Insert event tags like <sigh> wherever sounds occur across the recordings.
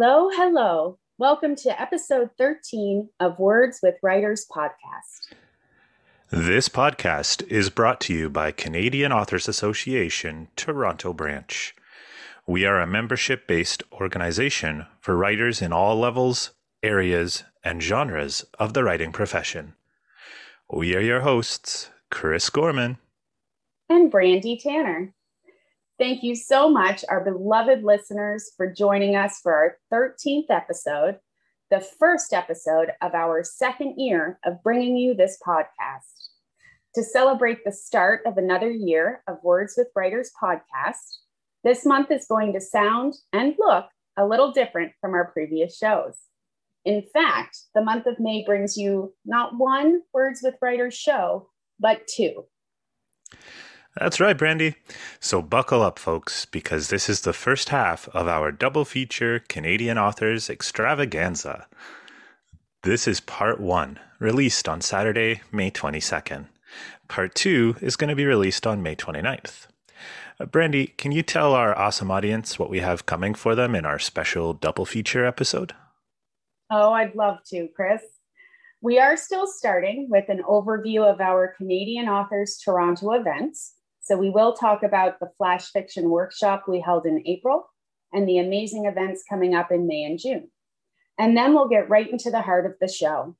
Hello, hello. Welcome to episode 13 of Words with Writers podcast. This podcast is brought to you by Canadian Authors Association, Toronto Branch. We are a membership based organization for writers in all levels, areas, and genres of the writing profession. We are your hosts, Chris Gorman and Brandy Tanner. Thank you so much, our beloved listeners, for joining us for our 13th episode, the first episode of our second year of bringing you this podcast. To celebrate the start of another year of Words with Writers podcast, this month is going to sound and look a little different from our previous shows. In fact, the month of May brings you not one Words with Writers show, but two. That's right, Brandy. So buckle up, folks, because this is the first half of our double feature Canadian Authors Extravaganza. This is part one, released on Saturday, May 22nd. Part two is going to be released on May 29th. Uh, Brandy, can you tell our awesome audience what we have coming for them in our special double feature episode? Oh, I'd love to, Chris. We are still starting with an overview of our Canadian Authors Toronto events. So we will talk about the flash fiction workshop we held in April and the amazing events coming up in May and June. And then we'll get right into the heart of the show.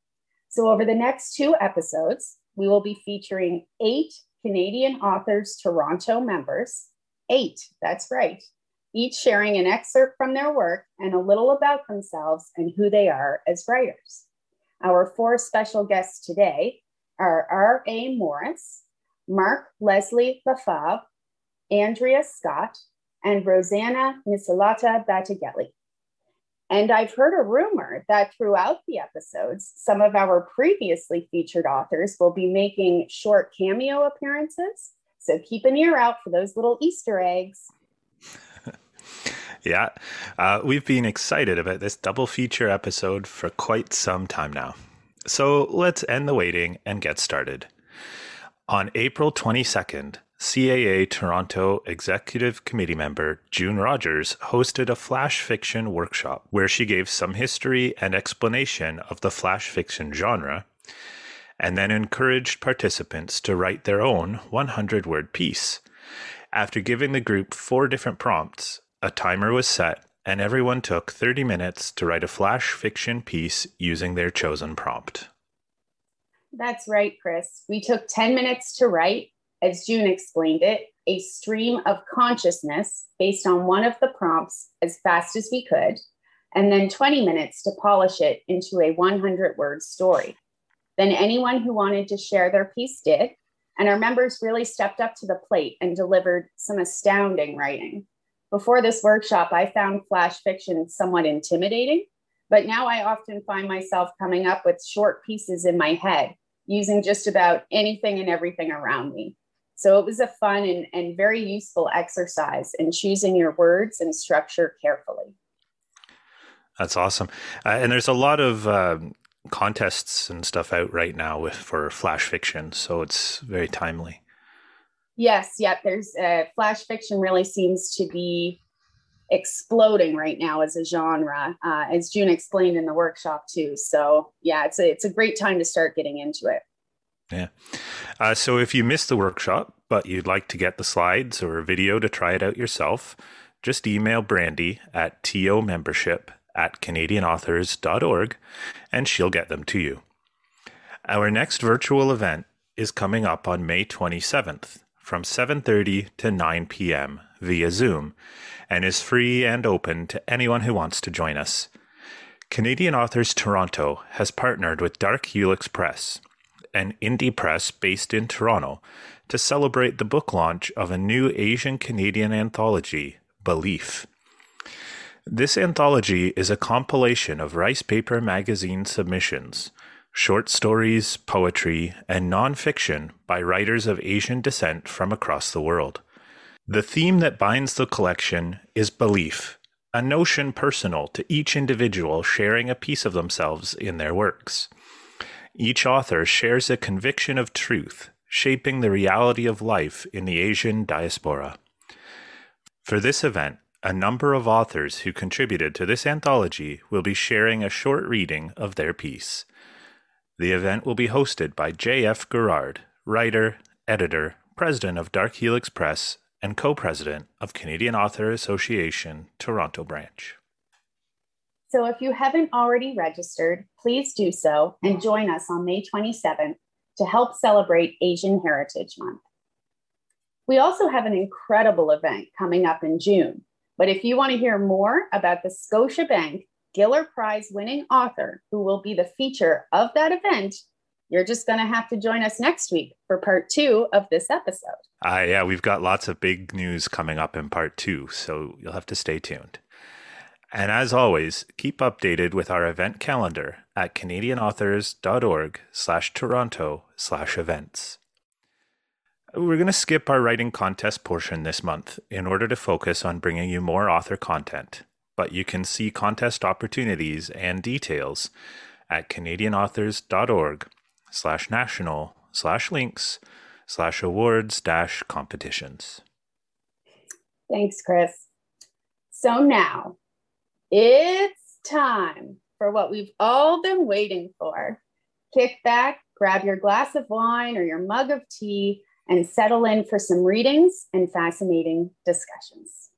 So over the next two episodes, we will be featuring eight Canadian Authors Toronto members. Eight, that's right, each sharing an excerpt from their work and a little about themselves and who they are as writers. Our four special guests today are R.A. Morris, Mark Leslie Lefebvre, Andrea Scott, and Rosanna Micelotta Battigelli. And I've heard a rumor that throughout the episodes, some of our previously featured authors will be making short cameo appearances. So keep an ear out for those little Easter eggs. <laughs> Yeah, uh, we've been excited about this double feature episode for quite some time now. So let's end the waiting and get started. On April 22nd, CAA Toronto Executive Committee member June Rogers hosted a flash fiction workshop where she gave some history and explanation of the flash fiction genre and then encouraged participants to write their own 100 word piece. After giving the group four different prompts, a timer was set, and everyone took 30 minutes to write a flash fiction piece using their chosen prompt. That's right, Chris. We took 10 minutes to write, as June explained it, a stream of consciousness based on one of the prompts as fast as we could, and then 20 minutes to polish it into a 100 word story. Then anyone who wanted to share their piece did, and our members really stepped up to the plate and delivered some astounding writing. Before this workshop, I found flash fiction somewhat intimidating, but now I often find myself coming up with short pieces in my head using just about anything and everything around me. So it was a fun and, and very useful exercise in choosing your words and structure carefully. That's awesome. Uh, and there's a lot of uh, contests and stuff out right now with for flash fiction, so it's very timely. Yes, yeah. There's uh, flash fiction really seems to be exploding right now as a genre, uh, as June explained in the workshop too. So yeah, it's a it's a great time to start getting into it. Yeah. Uh, so if you missed the workshop, but you'd like to get the slides or a video to try it out yourself, just email Brandy at TO membership at canadianauthors.org and she'll get them to you. Our next virtual event is coming up on May 27th from 7:30 to 9 p.m. via Zoom and is free and open to anyone who wants to join us. Canadian Authors Toronto has partnered with Dark Helix Press, an indie press based in Toronto, to celebrate the book launch of a new Asian Canadian anthology, Belief. This anthology is a compilation of Rice Paper magazine submissions short stories, poetry, and nonfiction by writers of Asian descent from across the world. The theme that binds the collection is belief, a notion personal to each individual sharing a piece of themselves in their works. Each author shares a conviction of truth, shaping the reality of life in the Asian diaspora. For this event, a number of authors who contributed to this anthology will be sharing a short reading of their piece. The event will be hosted by J.F. Garrard, writer, editor, president of Dark Helix Press, and co president of Canadian Author Association, Toronto branch. So if you haven't already registered, please do so and join us on May 27th to help celebrate Asian Heritage Month. We also have an incredible event coming up in June. But if you want to hear more about the Scotiabank Giller Prize winning author who will be the feature of that event, you're just going to have to join us next week for part two of this episode. Uh, yeah, we've got lots of big news coming up in part two, so you'll have to stay tuned. And as always, keep updated with our event calendar at canadianauthors.org slash toronto slash events. We're going to skip our writing contest portion this month in order to focus on bringing you more author content, but you can see contest opportunities and details at canadianauthors.org slash national slash links slash awards dash competitions. Thanks, Chris. So now it's time for what we've all been waiting for. Kick back, grab your glass of wine or your mug of tea, and settle in for some readings and fascinating discussions.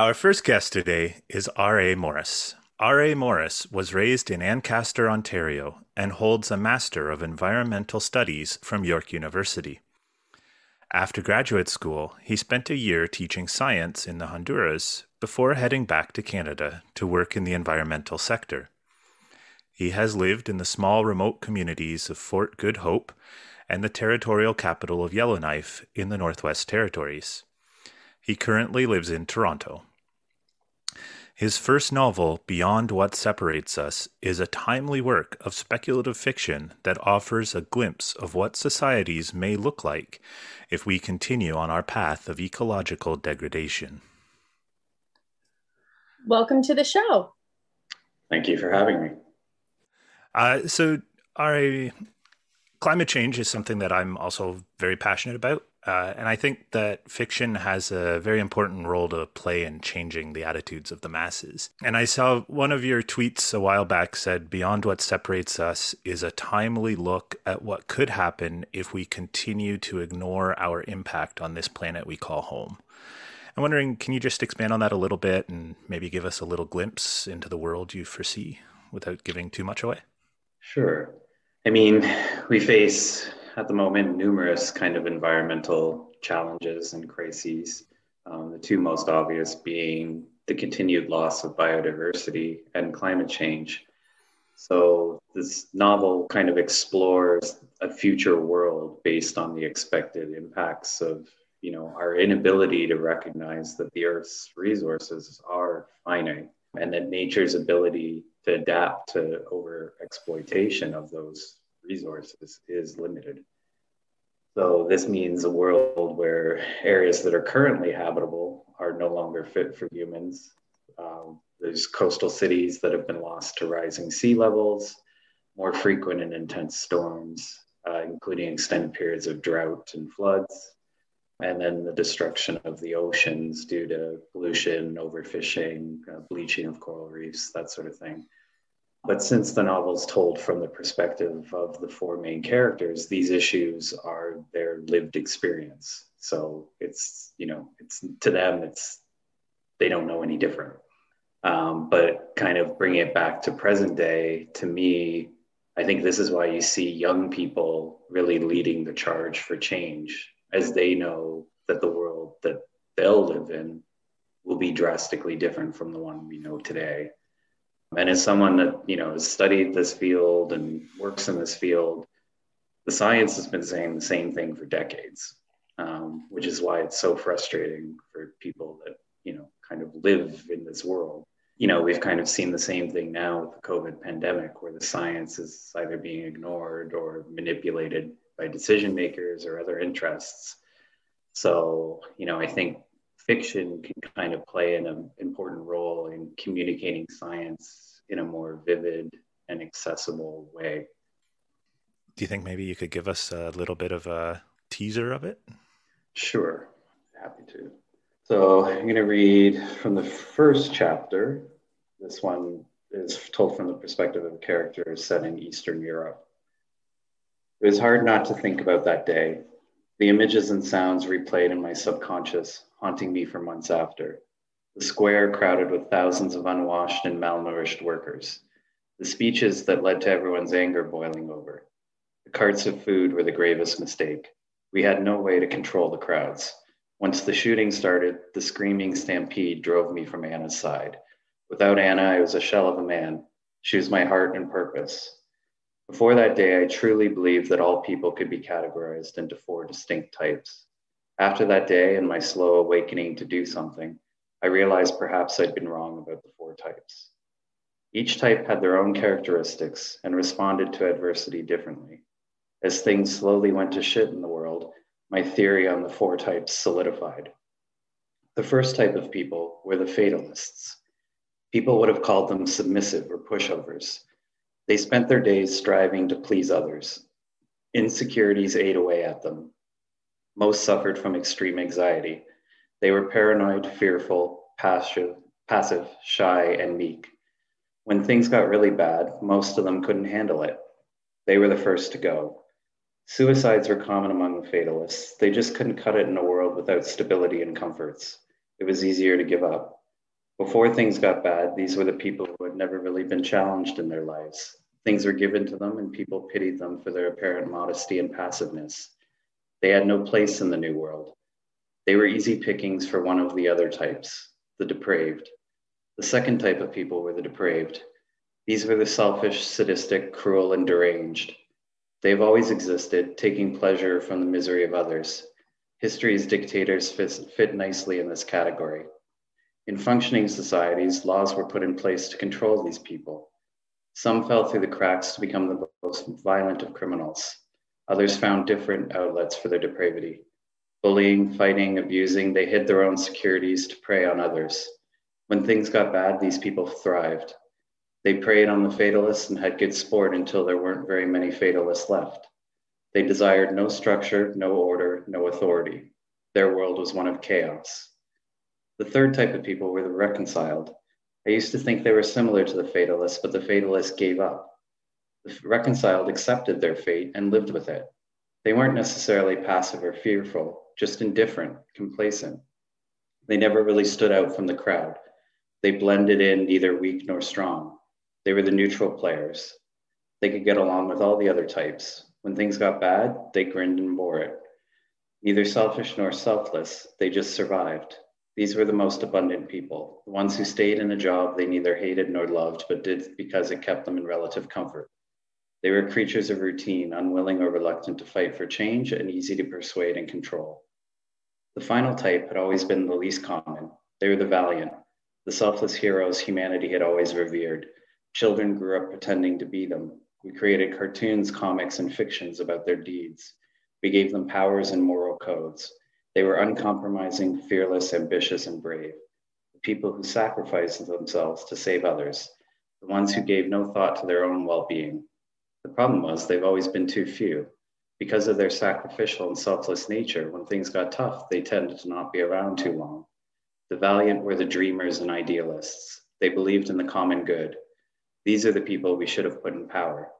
Our first guest today is R.A. Morris. R.A. Morris was raised in Ancaster, Ontario, and holds a Master of Environmental Studies from York University. After graduate school, he spent a year teaching science in the Honduras before heading back to Canada to work in the environmental sector. He has lived in the small remote communities of Fort Good Hope and the territorial capital of Yellowknife in the Northwest Territories. He currently lives in Toronto. His first novel, Beyond What Separates Us, is a timely work of speculative fiction that offers a glimpse of what societies may look like if we continue on our path of ecological degradation. Welcome to the show. Thank you for having me. Uh, so, our climate change is something that I'm also very passionate about. Uh, and I think that fiction has a very important role to play in changing the attitudes of the masses. And I saw one of your tweets a while back said, Beyond what separates us is a timely look at what could happen if we continue to ignore our impact on this planet we call home. I'm wondering, can you just expand on that a little bit and maybe give us a little glimpse into the world you foresee without giving too much away? Sure. I mean, we face at the moment numerous kind of environmental challenges and crises. Um, the two most obvious being the continued loss of biodiversity and climate change. So this novel kind of explores a future world based on the expected impacts of you know our inability to recognize that the earth's resources are finite and that nature's ability to adapt to over exploitation of those resources is limited. So this means a world where areas that are currently habitable are no longer fit for humans. Um, there's coastal cities that have been lost to rising sea levels, more frequent and intense storms, uh, including extended periods of drought and floods, and then the destruction of the oceans due to pollution, overfishing, uh, bleaching of coral reefs, that sort of thing. But since the novel is told from the perspective of the four main characters, these issues are their lived experience. So it's, you know, it's to them, it's, they don't know any different. Um, but kind of bring it back to present day, to me, I think this is why you see young people really leading the charge for change, as they know that the world that they'll live in will be drastically different from the one we know today. And as someone that you know has studied this field and works in this field, the science has been saying the same thing for decades. um, which is why it's so frustrating for people that you know kind of live in this world. You know, we've kind of seen the same thing now with the COVID pandemic, where the science is either being ignored or manipulated by decision makers or other interests. So, you know, I think fiction can kind of play an um, important role in communicating science in a more vivid and accessible way. Do you think maybe you could give us a little bit of a teaser of it? Sure, happy to. So I'm going to read from the first chapter. This one is told from the perspective of a character set in Eastern Europe. It was hard not to think about that day. The images and sounds replayed in my subconscious, haunting me for months after. The square crowded with thousands of unwashed and malnourished workers. The speeches that led to everyone's anger boiling over. The carts of food were the gravest mistake. We had no way to control the crowds. Once the shooting started, the screaming stampede drove me from Anna's side. Without Anna, I was a shell of a man. She was my heart and purpose. Before that day, I truly believed that all people could be categorized into four distinct types. After that day and my slow awakening to do something, I realized perhaps I'd been wrong about the four types. Each type had their own characteristics and responded to adversity differently. As things slowly went to shit in the world, my theory on the four types solidified. The first type of people were the fatalists. People would have called them submissive or pushovers. They spent their days striving to please others. Insecurities ate away at them. Most suffered from extreme anxiety. They were paranoid, fearful, passive, passive, shy, and meek. When things got really bad, most of them couldn't handle it. They were the first to go. Suicides were common among the fatalists. They just couldn't cut it in a world without stability and comforts. It was easier to give up. Before things got bad, these were the people who had never really been challenged in their lives. Things were given to them, and people pitied them for their apparent modesty and passiveness. They had no place in the new world. They were easy pickings for one of the other types, the depraved. The second type of people were the depraved. These were the selfish, sadistic, cruel, and deranged. They've always existed, taking pleasure from the misery of others. History's dictators fit nicely in this category. In functioning societies, laws were put in place to control these people. Some fell through the cracks to become the most violent of criminals. Others found different outlets for their depravity. Bullying, fighting, abusing, they hid their own securities to prey on others. When things got bad, these people thrived. They preyed on the fatalists and had good sport until there weren't very many fatalists left. They desired no structure, no order, no authority. Their world was one of chaos. The third type of people were the reconciled. I used to think they were similar to the fatalists, but the fatalists gave up. Reconciled accepted their fate and lived with it. They weren't necessarily passive or fearful, just indifferent, complacent. They never really stood out from the crowd. They blended in, neither weak nor strong. They were the neutral players. They could get along with all the other types. When things got bad, they grinned and bore it. Neither selfish nor selfless, they just survived. These were the most abundant people, the ones who stayed in a job they neither hated nor loved, but did because it kept them in relative comfort. They were creatures of routine, unwilling or reluctant to fight for change and easy to persuade and control. The final type had always been the least common. They were the valiant, the selfless heroes humanity had always revered, Children grew up pretending to be them. We created cartoons, comics, and fictions about their deeds. We gave them powers and moral codes. They were uncompromising, fearless, ambitious, and brave. The people who sacrificed themselves to save others, the ones who gave no thought to their own well being. The problem was they've always been too few. Because of their sacrificial and selfless nature, when things got tough, they tended to not be around too long. The valiant were the dreamers and idealists. They believed in the common good. These are the people we should have put in power.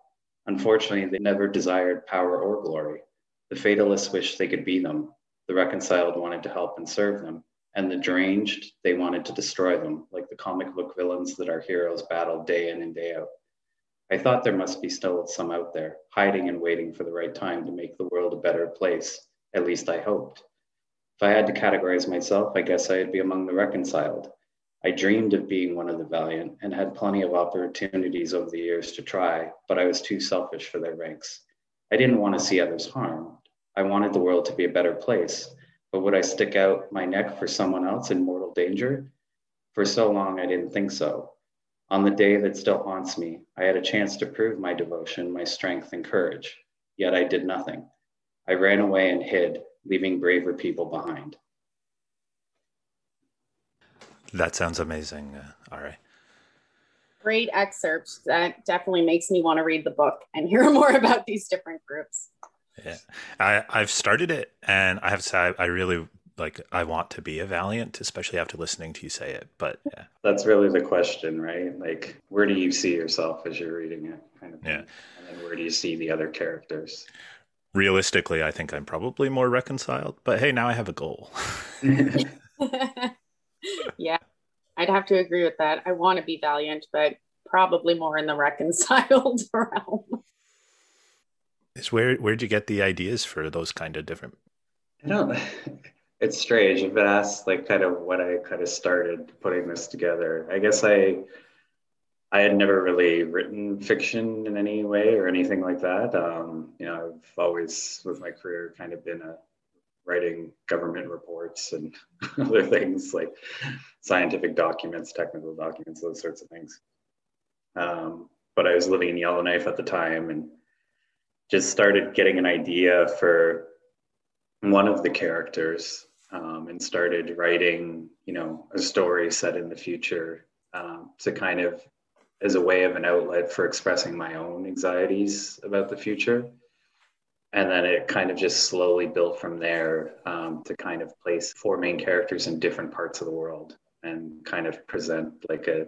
Unfortunately, they never desired power or glory. The fatalists wished they could be them. The reconciled wanted to help and serve them. And the deranged, they wanted to destroy them, like the comic book villains that our heroes battled day in and day out. I thought there must be still some out there, hiding and waiting for the right time to make the world a better place. At least I hoped. If I had to categorize myself, I guess I'd be among the reconciled. I dreamed of being one of the valiant and had plenty of opportunities over the years to try, but I was too selfish for their ranks. I didn't want to see others harmed. I wanted the world to be a better place. But would I stick out my neck for someone else in mortal danger? For so long, I didn't think so. On the day that still haunts me, I had a chance to prove my devotion, my strength, and courage. Yet I did nothing. I ran away and hid, leaving braver people behind. That sounds amazing, uh, all right. Great excerpts. That definitely makes me want to read the book and hear <laughs> more about these different groups. Yeah, I I've started it, and I have to say I really like. I want to be a valiant, especially after listening to you say it. But yeah, that's really the question, right? Like, where do you see yourself as you're reading it? Kind of. Thing. Yeah. And then where do you see the other characters? Realistically, I think I'm probably more reconciled. But hey, now I have a goal. <laughs> <laughs> yeah, I'd have to agree with that. I want to be valiant, but probably more in the reconciled <laughs> realm. Is where where'd you get the ideas for those kind of different? I don't. It's strange. You've been asked like kind of what I kind of started putting this together. I guess I I had never really written fiction in any way or anything like that. Um, you know, I've always with my career kind of been a writing government reports and <laughs> other things like scientific documents, technical documents, those sorts of things. Um, but I was living in Yellowknife at the time and just started getting an idea for one of the characters um, and started writing, you know, a story set in the future um, to kind of as a way of an outlet for expressing my own anxieties about the future. And then it kind of just slowly built from there um, to kind of place four main characters in different parts of the world and kind of present like a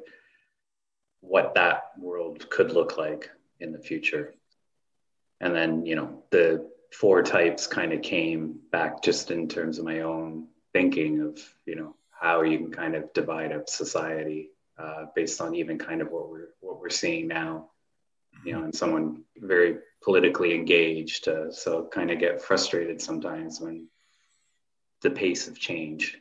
what that world could look like in the future and then you know the four types kind of came back just in terms of my own thinking of you know how you can kind of divide up society uh, based on even kind of what we're what we're seeing now. You know and someone very politically engaged uh, so kind of get frustrated sometimes when the pace of change.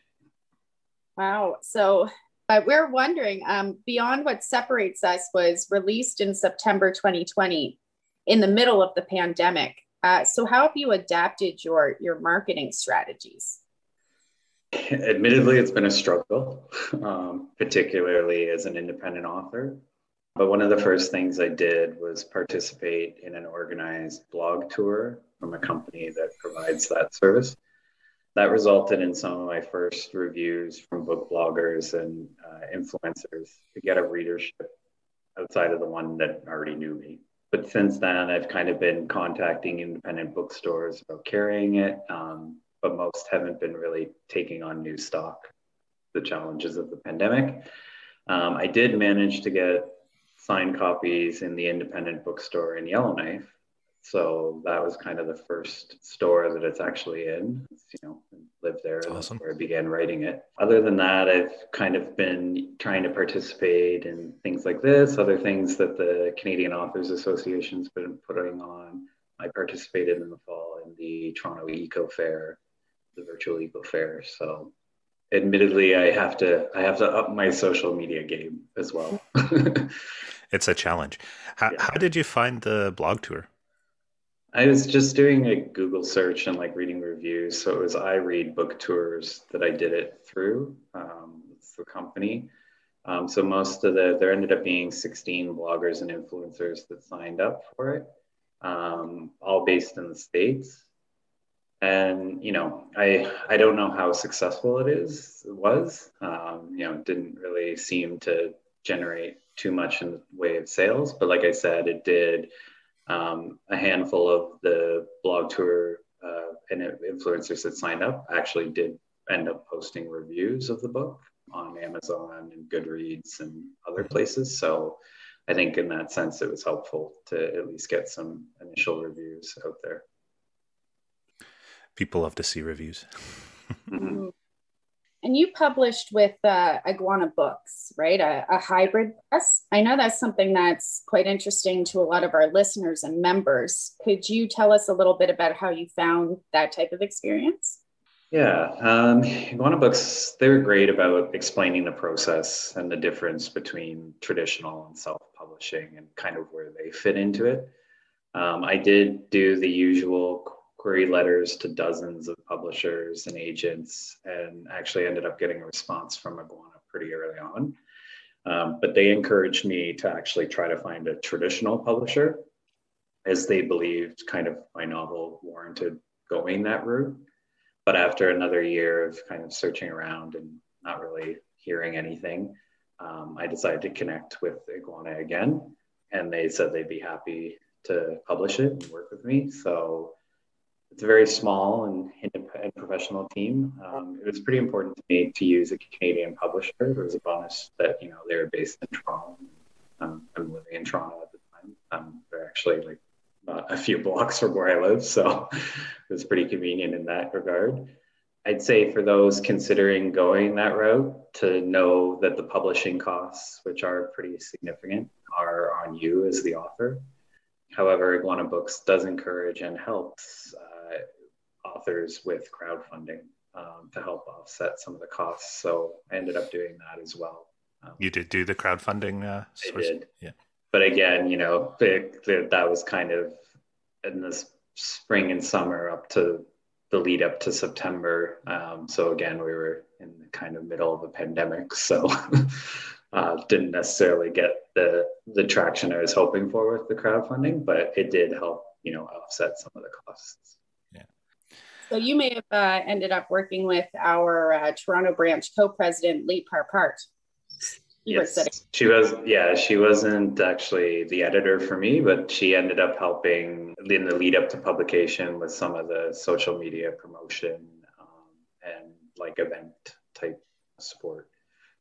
Wow. So uh, we're wondering um, beyond what separates us was released in september 2020 in the middle of the pandemic. Uh, so how have you adapted your your marketing strategies? Admittedly, it's been a struggle, um, particularly as an independent author. But one of the first things I did was participate in an organized blog tour from a company that provides that service. That resulted in some of my first reviews from book bloggers and uh, influencers to get a readership outside of the one that already knew me but since then, I've kind of been contacting independent bookstores about carrying it, um, but most haven't been really taking on new stock. The challenges of the pandemic. Um, I did manage to get signed copies in the independent bookstore in Yellowknife, so that was kind of the first store that it's actually in. It's, you know, lived there. That's awesome. where I began writing it. Other than that, I've kind of been trying to participate in things like this, other things that the Canadian Authors Association's been putting on. I participated in the fall in the Toronto Eco Fair, the virtual Eco Fair. So admittedly I have to I have to up my social media game as well. <laughs> it's a challenge. How, yeah. how did you find the blog tour? I was just doing a Google search and like reading reviews. So it was iRead Book Tours that I did it through. Um, the company. Um, so most of the there ended up being 16 bloggers and influencers that signed up for it, um, all based in the states. And you know, I I don't know how successful it is. It was, um, you know, didn't really seem to generate too much in the way of sales. But like I said, it did um, a handful of the blog tour uh, and influencers that signed up actually did end up posting reviews of the book on Amazon and Goodreads and other places. So I think in that sense, it was helpful to at least get some initial reviews out there. People love to see reviews. <laughs> mm-hmm. And you published with uh, Iguana Books, right? A, a, hybrid press. I know that's something that's quite interesting to a lot of our listeners and members. Could you tell us a little bit about how you found that type of experience? Yeah, um, Iguana Books, they were great about explaining the process and the difference between traditional and self publishing and kind of where they fit into it. Um, I did do the usual query letters to dozens of publishers and agents, and actually ended up getting a response from Iguana pretty early on. Um, but they encouraged me to actually try to find a traditional publisher as they believed kind of my novel warranted going that route. But after another year of kind of searching around and not really hearing anything, um, I decided to connect with Iguana again. And they said they'd be happy to publish it and work with me. So it's very small and independent professional team. Um, it was pretty important to me to use a Canadian publisher. There was a bonus that you know they were based in Toronto. Um, I'm living in Toronto at the time. Um, they're actually like a few <laughs> blocks from where I live, so <laughs> it was pretty convenient in that regard. I'd say for those considering going that route, to know that the publishing costs, which are pretty significant, are on you as the author. However, Iguana Books does encourage and helps uh, authors with crowdfunding um, to help offset some of the costs. So I ended up doing that as well. Um, you did do the crowdfunding. Uh, source? I did. Yeah. But again, you know, the, the, that was kind of in the spring and summer up to the lead up to September. Um, so again, we were in the kind of middle of a pandemic, <laughs> so uh, didn't necessarily get the the traction I was hoping for with the crowdfunding, but it did help, you know, offset some of the costs. Yeah. So you may have uh, ended up working with our uh, Toronto branch co-president Lee Parpart. yes, she was. Yeah, she wasn't actually the editor for me, but she ended up helping in the lead up to publication with some of the social media promotion um, and like event type support.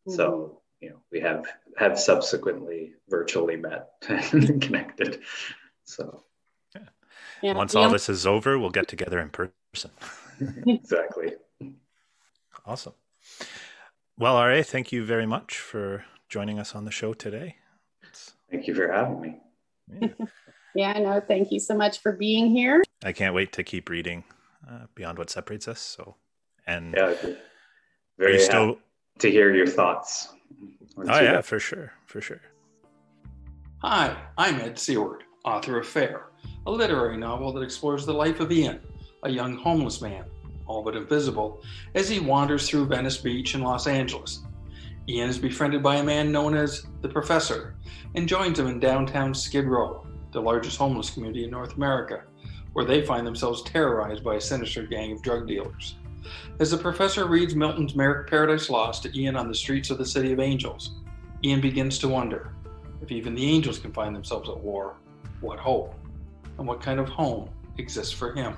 Mm-hmm. So you know we have have subsequently virtually met <laughs> and connected so yeah. Yeah. once all this is over we'll get together in person <laughs> exactly. Awesome. Well ra thank you very much for joining us on the show today. Thank you for having me. Yeah, yeah no thank you so much for being here. I can't wait to keep reading uh, beyond what separates us so and yeah very still to hear your thoughts. Oh, yeah, for sure. For sure. Hi, I'm Ed Seward, author of Fair, a literary novel that explores the life of Ian, a young homeless man, all but invisible, as he wanders through Venice Beach in Los Angeles. Ian is befriended by a man known as the Professor and joins him in downtown Skid Row, the largest homeless community in North America, where they find themselves terrorized by a sinister gang of drug dealers. As the professor reads Milton's Paradise Lost to Ian on the streets of the City of Angels, Ian begins to wonder if even the angels can find themselves at war, what hope and what kind of home exists for him.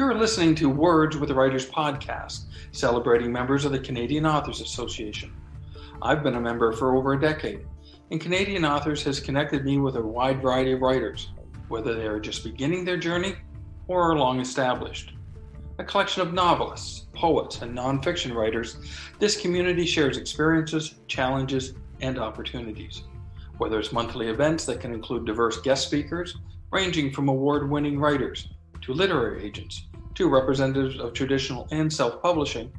You are listening to Words with a Writers podcast, celebrating members of the Canadian Authors Association. I've been a member for over a decade, and Canadian Authors has connected me with a wide variety of writers, whether they are just beginning their journey or are long established a collection of novelists, poets, and nonfiction writers, this community shares experiences, challenges, and opportunities. Whether it's monthly events that can include diverse guest speakers, ranging from award winning writers to literary agents to representatives of traditional and self publishing,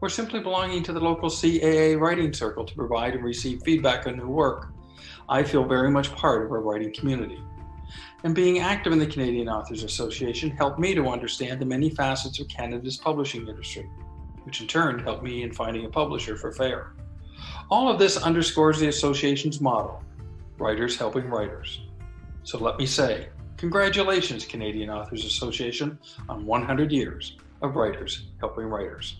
or simply belonging to the local CAA writing circle to provide and receive feedback on new work, I feel very much part of our writing community and being active in the Canadian Authors Association helped me to understand the many facets of Canada's publishing industry, which in turn helped me in finding a publisher for FAIR. All of this underscores the association's motto Writers Helping Writers. So let me say, congratulations, Canadian Authors Association, on 100 years of Writers Helping Writers.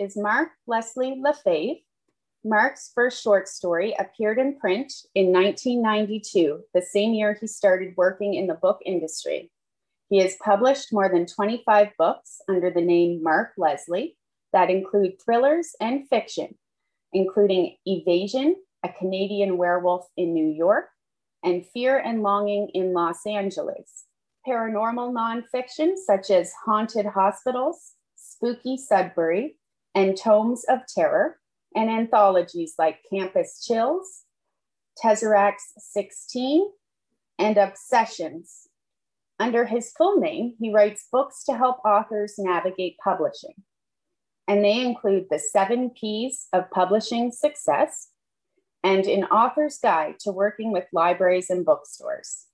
Is Mark Leslie Lefebvre. Mark's first short story appeared in print in 1992, the same year he started working in the book industry. He has published more than 25 books under the name Mark Leslie that include thrillers and fiction, including Evasion, A Canadian Werewolf in New York, and Fear and Longing in Los Angeles, paranormal nonfiction such as Haunted Hospitals, Spooky Sudbury, and Tomes of Terror, and anthologies like Campus Chills, Tesseracts 16, and Obsessions. Under his full name, he writes books to help authors navigate publishing. And they include The Seven P's of Publishing Success and An Author's Guide to Working with Libraries and Bookstores.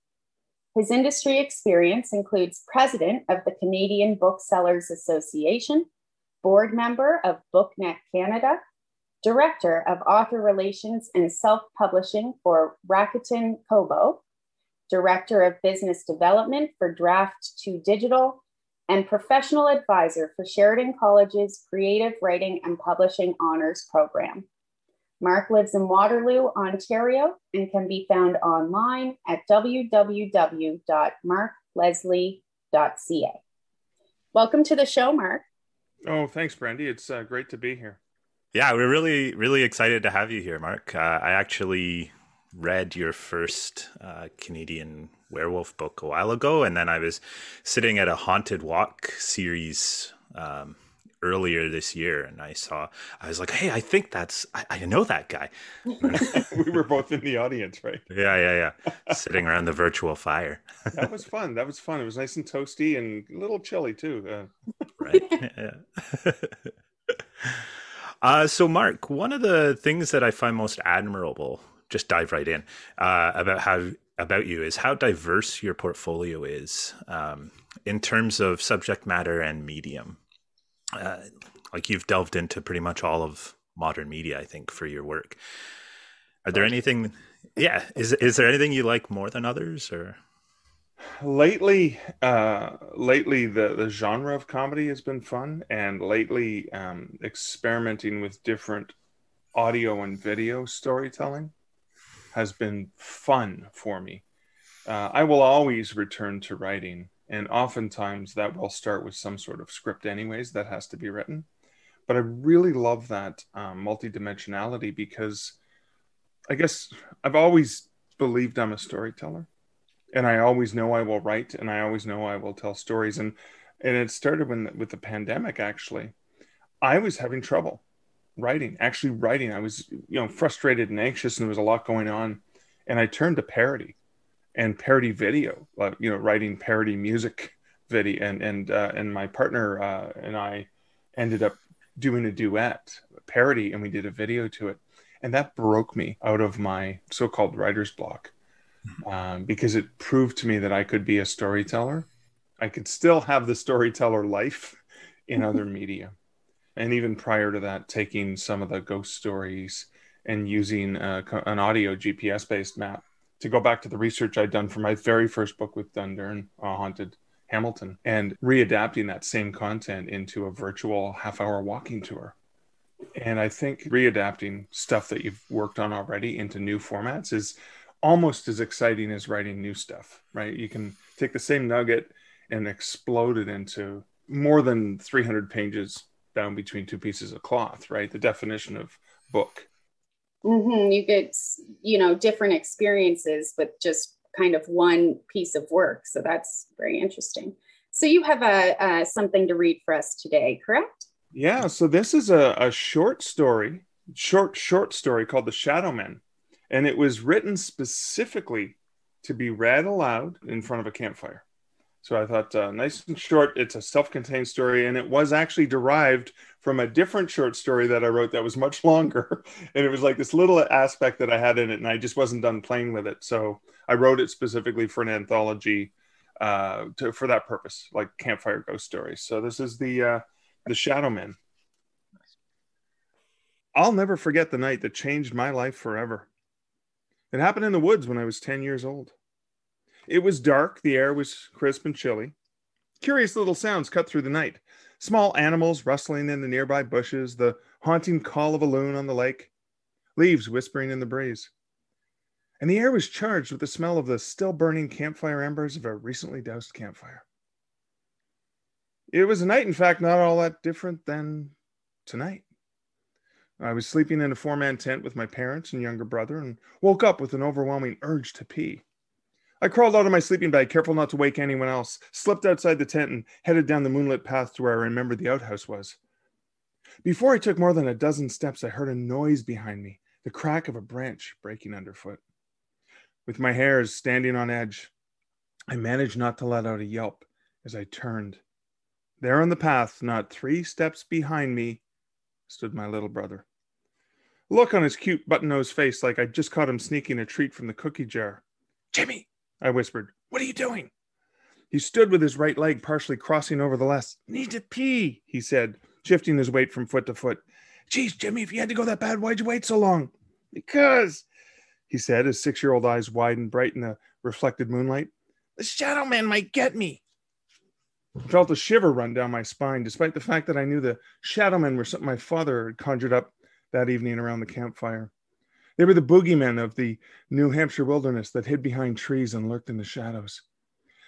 His industry experience includes president of the Canadian Booksellers Association, board member of BookNet Canada, director of author relations and self publishing for Rakuten Kobo, director of business development for Draft 2 Digital, and professional advisor for Sheridan College's Creative Writing and Publishing Honors Program. Mark lives in Waterloo, Ontario, and can be found online at www.markleslie.ca. Welcome to the show, Mark. Oh, thanks, Brandy. It's uh, great to be here. Yeah, we're really, really excited to have you here, Mark. Uh, I actually read your first uh, Canadian werewolf book a while ago, and then I was sitting at a haunted walk series um, earlier this year and I saw I was like, hey, I think that's I, I know that guy. <laughs> we were both in the audience, right? Yeah, yeah, yeah. Sitting around the virtual fire. that was fun. That was fun. It was nice and toasty and a little chilly too. Uh... right. <laughs> Yeah. <laughs> uh, so Mark, one of the things that I find most admirable, just dive right in, uh, about how about you is how diverse your portfolio is um, in terms of subject matter and medium uh, like you've delved into pretty much all of modern media, I think, for your work. Are there anything? Yeah, is is there anything you like more than others, or? Lately, uh, lately the the genre of comedy has been fun, and lately um, experimenting with different audio and video storytelling has been fun for me. Uh, I will always return to writing and oftentimes that will start with some sort of script anyways that has to be written. But i really love that um, multidimensionality because i guess i've always believed i'm a storyteller. And i always know i will write and i always know i will tell stories. And and it started when with the pandemic actually. I was having trouble writing actually writing. I was you know frustrated and anxious and there was a lot going on. And i turned to parody and parody video, uh, you know, writing parody music video, and and uh, and my partner uh, and I ended up doing a duet parody, and we did a video to it, and that broke me out of my so-called writer's block mm-hmm. um, because it proved to me that I could be a storyteller. I could still have the storyteller life in other media, and even prior to that, taking some of the ghost stories and using uh, an audio GPS-based map to go back to the research I'd done for my very first book with Dundurn, uh, Haunted Hamilton, and readapting that same content into a virtual half hour walking tour. And I think readapting stuff that you've worked on already into new formats is almost as exciting as writing new stuff, right? You can take the same nugget and explode it into more than 300 pages down between two pieces of cloth, right? The definition of book Mm-hmm. You get, you know, different experiences with just kind of one piece of work. So that's very interesting. So you have a, something to read for us today, correct? Yeah. So this is a, a short story, short short story called The Shadow Men, and it was written specifically to be read aloud in front of a campfire. So I thought, uh, nice and short. It's a self-contained story, and it was actually derived from a different short story that I wrote that was much <laughs> longer. and it was like this little aspect that I had in it, and I just wasn't done playing with it. So I wrote it specifically for an anthology uh, to, for that purpose, like campfire ghost stories. So this is the uh, the Shadow Men. I'll never forget the night that changed my life forever. It happened in the woods when I was 10 years old. It was dark, the air was crisp and chilly. Curious little sounds cut through the night small animals rustling in the nearby bushes, the haunting call of a loon on the lake, leaves whispering in the breeze. And the air was charged with the smell of the still burning campfire embers of a recently doused campfire. It was a night, in fact, not all that different than tonight. I was sleeping in a four man tent with my parents and younger brother and woke up with an overwhelming urge to pee. I crawled out of my sleeping bag, careful not to wake anyone else, slipped outside the tent, and headed down the moonlit path to where I remembered the outhouse was. Before I took more than a dozen steps, I heard a noise behind me, the crack of a branch breaking underfoot. With my hairs standing on edge, I managed not to let out a yelp as I turned. There on the path, not three steps behind me, stood my little brother. look on his cute button nosed face like I'd just caught him sneaking a treat from the cookie jar. Jimmy, I whispered. What are you doing? He stood with his right leg partially crossing over the left. Need to pee, he said, shifting his weight from foot to foot. Geez, Jimmy, if you had to go that bad, why'd you wait so long? Because, he said, his six year old eyes widened bright in the reflected moonlight. The shadow man might get me. I felt a shiver run down my spine, despite the fact that I knew the shadow men were something my father had conjured up that evening around the campfire. They were the boogeymen of the New Hampshire wilderness that hid behind trees and lurked in the shadows.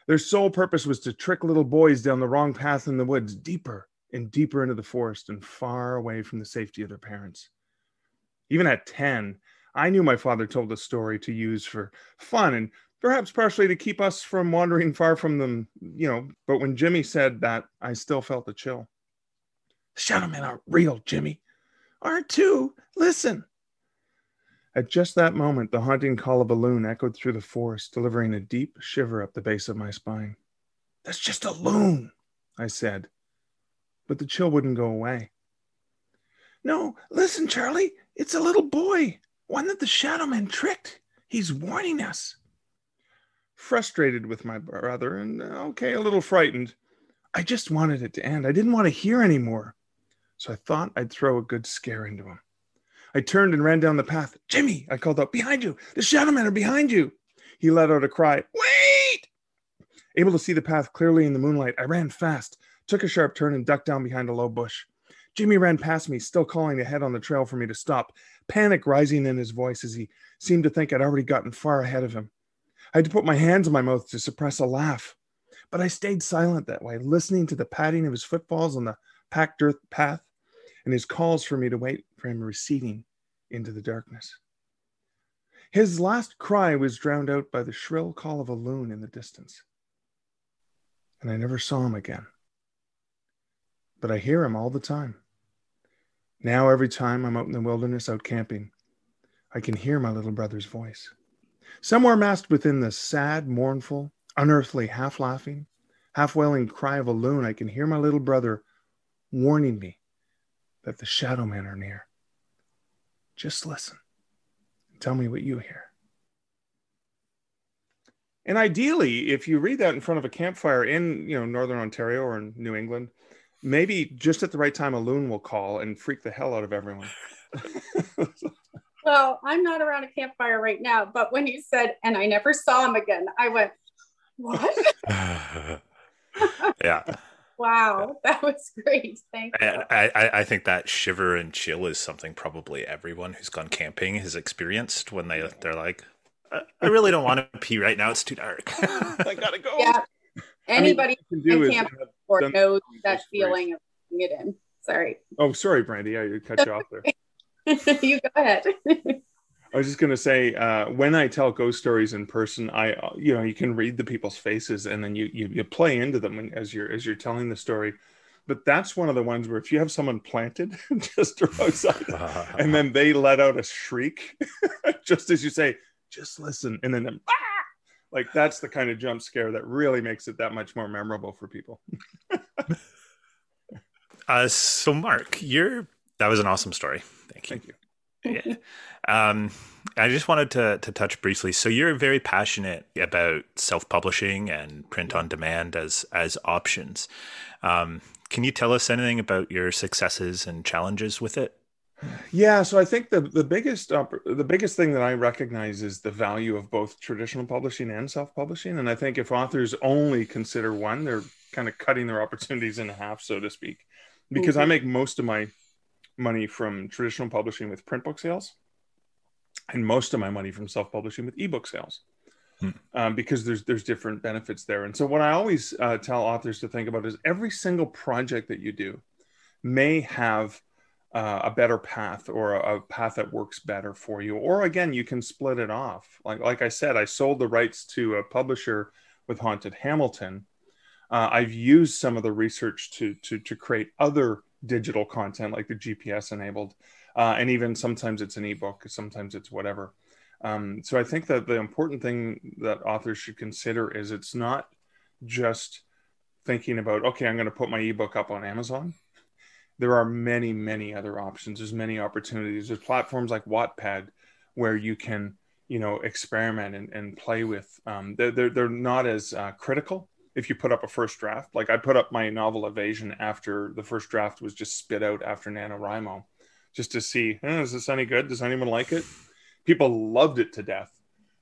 Their sole purpose was to trick little boys down the wrong path in the woods, deeper and deeper into the forest and far away from the safety of their parents. Even at 10, I knew my father told a story to use for fun and perhaps partially to keep us from wandering far from them, you know. But when Jimmy said that, I still felt a chill. The shadow men aren't real, Jimmy. Aren't too. Listen. At just that moment, the haunting call of a loon echoed through the forest, delivering a deep shiver up the base of my spine. That's just a loon, I said. But the chill wouldn't go away. No, listen, Charlie. It's a little boy, one that the shadow man tricked. He's warning us. Frustrated with my brother and, uh, okay, a little frightened, I just wanted it to end. I didn't want to hear anymore. So I thought I'd throw a good scare into him. I turned and ran down the path. Jimmy, I called out, behind you. The shadow men are behind you. He let out a cry, wait! Able to see the path clearly in the moonlight, I ran fast, took a sharp turn, and ducked down behind a low bush. Jimmy ran past me, still calling ahead on the trail for me to stop, panic rising in his voice as he seemed to think I'd already gotten far ahead of him. I had to put my hands in my mouth to suppress a laugh, but I stayed silent that way, listening to the padding of his footfalls on the packed earth path and his calls for me to wait for him receding into the darkness. His last cry was drowned out by the shrill call of a loon in the distance. And I never saw him again. But I hear him all the time. Now, every time I'm out in the wilderness out camping, I can hear my little brother's voice. Somewhere masked within the sad, mournful, unearthly, half laughing, half wailing cry of a loon, I can hear my little brother warning me that the shadow men are near. Just listen. and Tell me what you hear. And ideally, if you read that in front of a campfire in, you know, northern Ontario or in New England, maybe just at the right time a loon will call and freak the hell out of everyone. <laughs> well, I'm not around a campfire right now, but when you said, and I never saw him again, I went, what? <laughs> yeah. Wow, <laughs> that was great. Thank you. I, I, I think that shiver and chill is something probably everyone who's gone camping has experienced when they they're like, I really don't want to pee right now. It's too dark. <laughs> I gotta go. Yeah. Anybody I mean, in camp or knows that feeling of putting it in. Sorry. Oh, sorry, Brandy. I cut you off there. <laughs> you go ahead. I was just going to say, uh, when I tell ghost stories in person, I, uh, you know, you can read the people's faces and then you, you, you play into them as you're, as you're telling the story. But that's one of the ones where if you have someone planted <laughs> just outside <laughs> and then they let out a shriek, <laughs> just as you say, just listen. And then, ah! like, that's the kind of jump scare that really makes it that much more memorable for people. uh, so Mark, you're, that was an awesome story. Thank you. Thank you. Um, I just wanted to to touch briefly. So you're very passionate about self publishing and print on demand as as options. Um, can you tell us anything about your successes and challenges with it? Yeah, so I think the the biggest uh, the biggest thing that I recognize is the value of both traditional publishing and self publishing, and I think if authors only consider one, they're kind of cutting their opportunities in half, so to speak. Because mm-hmm. I make most of my money from traditional publishing with print book sales and most of my money from self-publishing with ebook sales hmm. um, because there's there's different benefits there and so what i always uh, tell authors to think about is every single project that you do may have uh, a better path or a, a, path that works better for you. Or again, you can split it off. Like like I said, I sold the rights to a publisher with Haunted Hamilton. Uh, I've used some of the research to to to create other digital content like the GPS enabled, uh, and even sometimes it's an ebook, sometimes it's whatever. Um, so I think that the important thing that authors should consider is it's not just thinking about okay, I'm going to put my ebook up on Amazon there are many, many other options. There's many opportunities. There's platforms like Wattpad where you can, you know, experiment and, and play with. Um, they're, they're, they're not as uh, critical if you put up a first draft. Like I put up my novel Evasion after the first draft was just spit out after NaNoWriMo just to see, eh, is this any good? Does anyone like it? People loved it to death.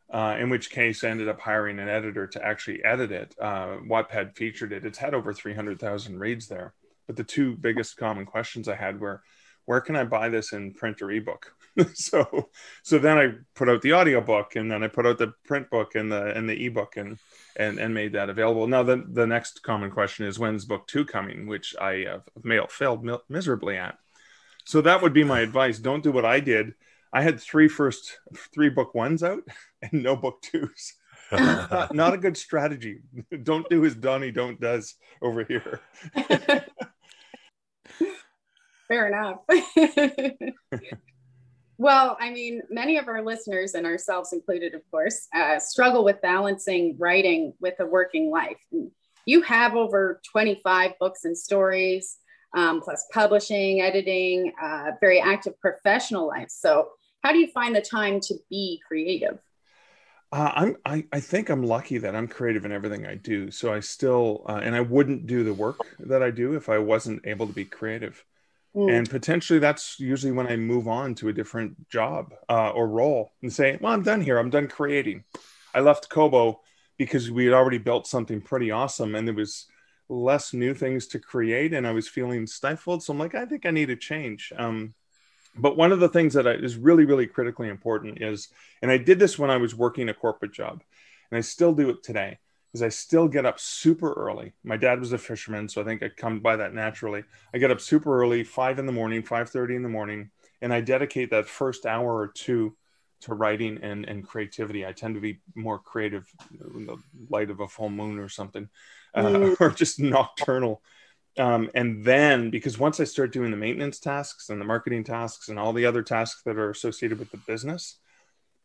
Uh, in which case I ended up hiring an editor to actually edit it. Uh, Wattpad featured it. It's had over 300,000 reads there. But the two biggest common questions I had were, where can I buy this in print or ebook? <laughs> so, so then I put out the audiobook and then I put out the print book and the and the ebook and and and made that available. Now the the next common question is when's book two coming, which I have mail failed miserably at. So that would be my advice. Don't do what I did. I had three first three book ones out <laughs> and no book twos. <laughs> not, not, a good strategy. Don't do as Donnie don't does over here. <laughs> Fair enough. Well, I mean, many of our listeners and ourselves included, of course, uh, struggle with balancing writing with a working life. You have over 25 books and stories, um, plus publishing, editing, uh, very active professional life. So, how do you find the time to be creative? Uh, I'm, I, I think I'm lucky that I'm creative in everything I do. So I still, uh, and I wouldn't do the work that I do if I wasn't able to be creative. Mm. And potentially that's usually when I move on to a different job uh, or role and say, well, I'm done here. I'm done creating. I left Kobo because we had already built something pretty awesome and there was less new things to create and I was feeling stifled. So I'm like, I think I need a change. Um, but one of the things that is really, really critically important is, and I did this when I was working a corporate job and I still do it today is I still get up super early. My dad was a fisherman, so I think I come by that naturally. I get up super early, five in the morning, five thirty in the morning, and I dedicate that first hour or two to writing and, and creativity. I tend to be more creative in the light of a full moon or something, uh, mm. <laughs> or just nocturnal. Um, and then, because once I start doing the maintenance tasks and the marketing tasks and all the other tasks that are associated with the business,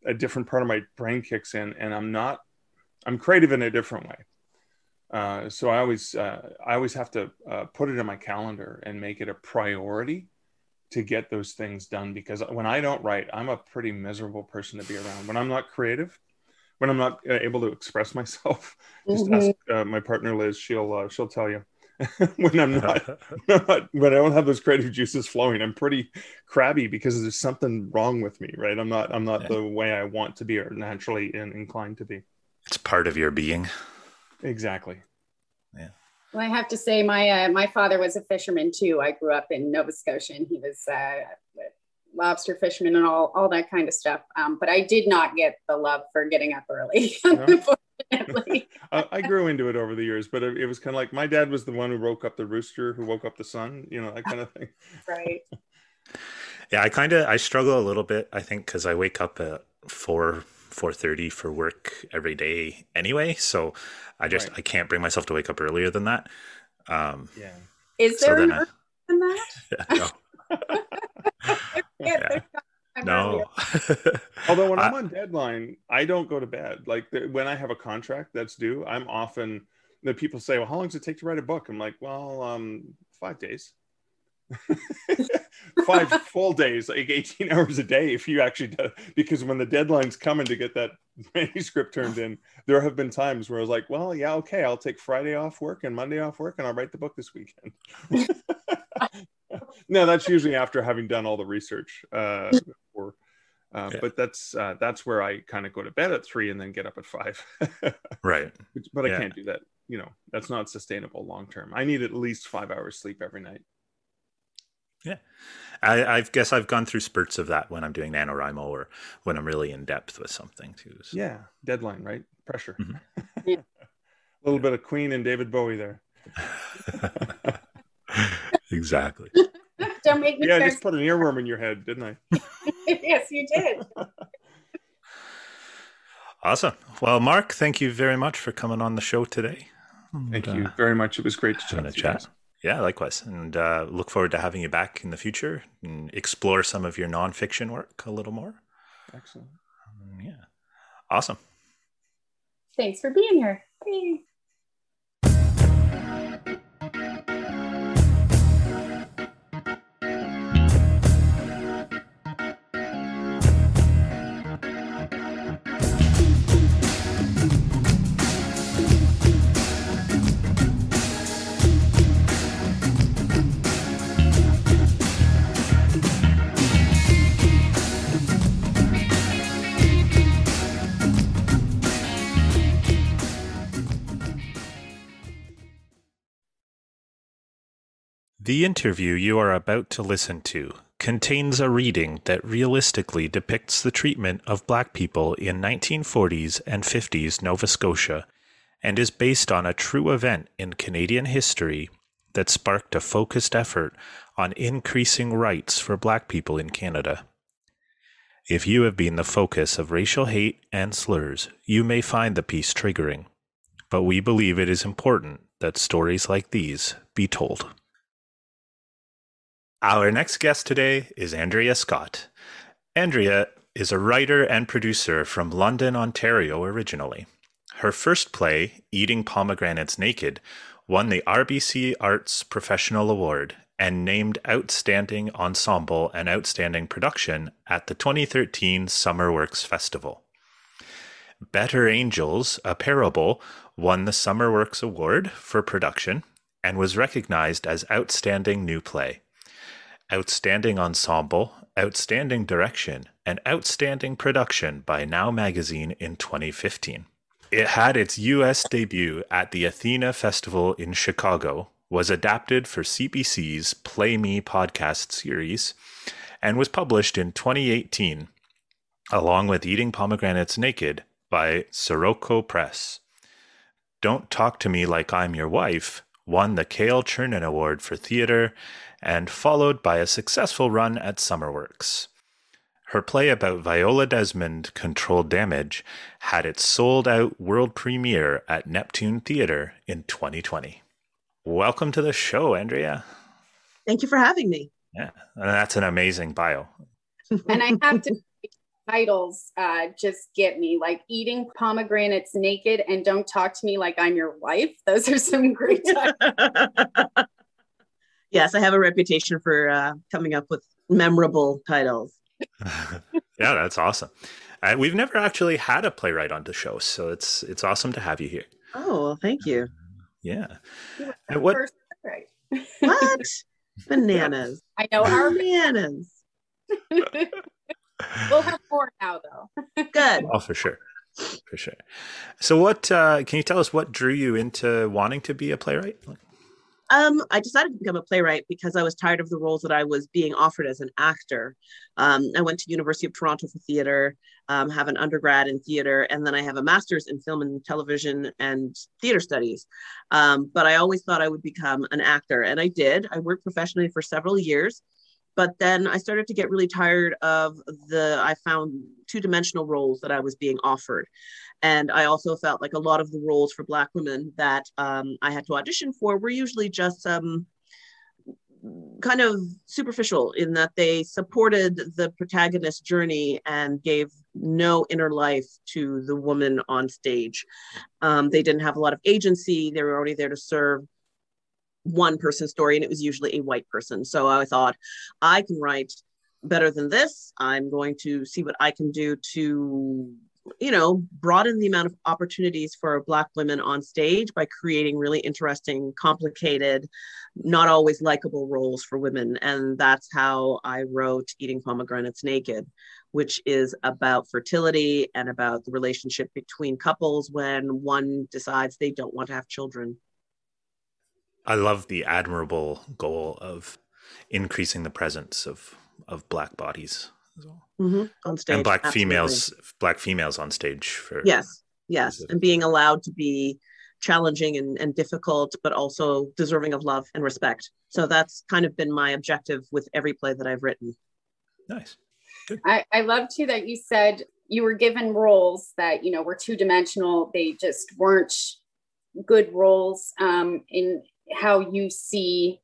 a different part of my brain kicks in, and I'm not I'm creative in a different way. Uh, so I always uh, I always have to uh, put it in my calendar and make it a priority to get those things done because when I don't write, I'm a pretty miserable person to be around. When I'm not creative, when I'm not uh, able to express <laughs> myself, just mm-hmm. ask uh, my partner Liz. She'll uh, she'll tell you. <laughs> <laughs> when I'm not, when I don't have those creative juices flowing, I'm pretty crabby because there's something wrong with me, right? I'm not I'm not yeah. the way I want to be or naturally in, inclined to be. It's part of your being. Exactly. Yeah. Well, I have to say, my uh, my father was a fisherman too. I grew up in Nova Scotia, and he was uh, lobster fisherman and all all that kind of stuff. Um, but I did not get the love for getting up early. <laughs> Unfortunately, <laughs> I grew into it over the years, but it, it was kind of like my dad was the one who woke up the rooster, who woke up the sun. You know that kind of thing. <laughs> right. Yeah, I kind of I struggle a little bit. I think because I wake up at four 4.30 for work every day anyway so i just right. i can't bring myself to wake up earlier than that. Um yeah. Is there so an than that? <laughs> Yeah, no. No. <laughs> although when i'm on deadline i don't go to bed. Like when i have a contract that's due i'm often the people say well how long does it take to write a book? I'm like well um five days <laughs> five full days, like 18 hours a day, if you actually do, because when the deadline's coming to get that <laughs> manuscript turned in, there have been times where I was like, well, yeah, okay, I'll take Friday off work and Monday off work and I'll write the book this weekend. <laughs> no, that's usually after having done all the research. Uh, for, uh, yeah. But that's uh, that's where I kind of go to bed at three and then get up at five. right. But I yeah. can't do that. You know, that's not sustainable long term. I need at least five hours sleep every night. Yeah, I, I, guess I've gone through spurts of that when I'm doing NaNoWriMo or when I'm really in depth with something too. So. Yeah, deadline, right? Pressure. Mm-hmm. <laughs> a little bit of Queen and David Bowie there. <laughs> exactly. <laughs> don't make me. Yeah, I just put an earworm in your head, didn't I? yes, you did. Awesome. Well, Mark, thank you very much for coming on the show today. Thank And, you uh, very much. It was great to chat. having a you chat. Guys. Yeah, likewise. And uh, look forward to having you back in the future and explore some of your nonfiction work a little more. Excellent. Um, yeah. Awesome. Thanks for being here. Bye. The interview you are about to listen to contains a reading that realistically depicts the treatment of black people in 1940s and 50s Nova Scotia and is based on a true event in Canadian history that sparked a focused effort on increasing rights for black people in Canada. If you have been the focus of racial hate and slurs, you may find the piece triggering, but we believe it is important that stories like these be told. Our next guest today is Andrea Scott. Andrea is a writer and producer from London, Ontario originally. Her first play, Eating Pomegranates Naked, won the RBC Arts Professional Award and named Outstanding Ensemble and Outstanding Production at the 2013 Summer Works Festival. Better Angels, a parable, won the Summer Works Award for production and was recognized as Outstanding New Play. Outstanding Ensemble, Outstanding Direction, and Outstanding Production by Now Magazine in 2015. It had its US debut at the Athena Festival in Chicago, was adapted for CBC's Play Me podcast series, and was published in 2018, along with Eating Pomegranates Naked by Scirocco Press. Don't Talk to Me Like I'm Your Wife won the Cayle Chernin Award for Theatre and followed by a successful run at Summerworks. Her play about Viola Desmond, Control Damage, had its sold out world premiere at Neptune Theatre in 2020. Welcome to the show, Andrea. Thank you for having me. Yeah, that's an amazing bio. and I have to titles uh, just get me like eating pomegranates naked and don't talk to me like I'm your wife. Those are some great <laughs> titles. Yes, I have a reputation for uh, coming up with memorable titles. <laughs> yeah, that's awesome. Uh, we've never actually had a playwright on the show, so it's it's awesome to have you here. Oh, well, thank you. Yeah. And what? First, right. What? <laughs> Bananas. I know our Bananas. <laughs> we'll have more now though. Good. Oh, for sure, for sure. So, what uh, can you tell us? What drew you into wanting to be a playwright? Um, I decided to become a playwright because I was tired of the roles that I was being offered as an actor. Um, I went to University of Toronto for theater, um, have an undergrad in theater, and then I have a master's in film and television and theater studies. Um, but I always thought I would become an actor, and I did. I worked professionally for several years, but then I started to get really tired of the. I found two-dimensional roles that I was being offered, and I also felt like a lot of the roles for Black women that um, I had to audition for were usually just um, kind of superficial in that they supported the protagonist's journey and gave no inner life to the woman on stage. Um, they didn't have a lot of agency, they were already there to serve one person's story, and it was usually a white person. So I thought, I can write better than this. I'm going to see what I can do to you know, broaden the amount of opportunities for Black women on stage by creating really interesting, complicated, not always likable roles for women. And that's how I wrote Eating Pomegranates Naked, which is about fertility and about the relationship between couples when one decides they don't want to have children. I love the admirable goal of increasing the presence of of black bodies as well. Mm-hmm. On stage. and black absolutely. females black females on stage for Yes, yes. And being allowed to be challenging and, and difficult, but also deserving of love and respect. So that's kind of been my objective with every play that I've written. Nice. I, I love too that you said you were given roles that you know were two dimensional. They just weren't good roles um, in how you see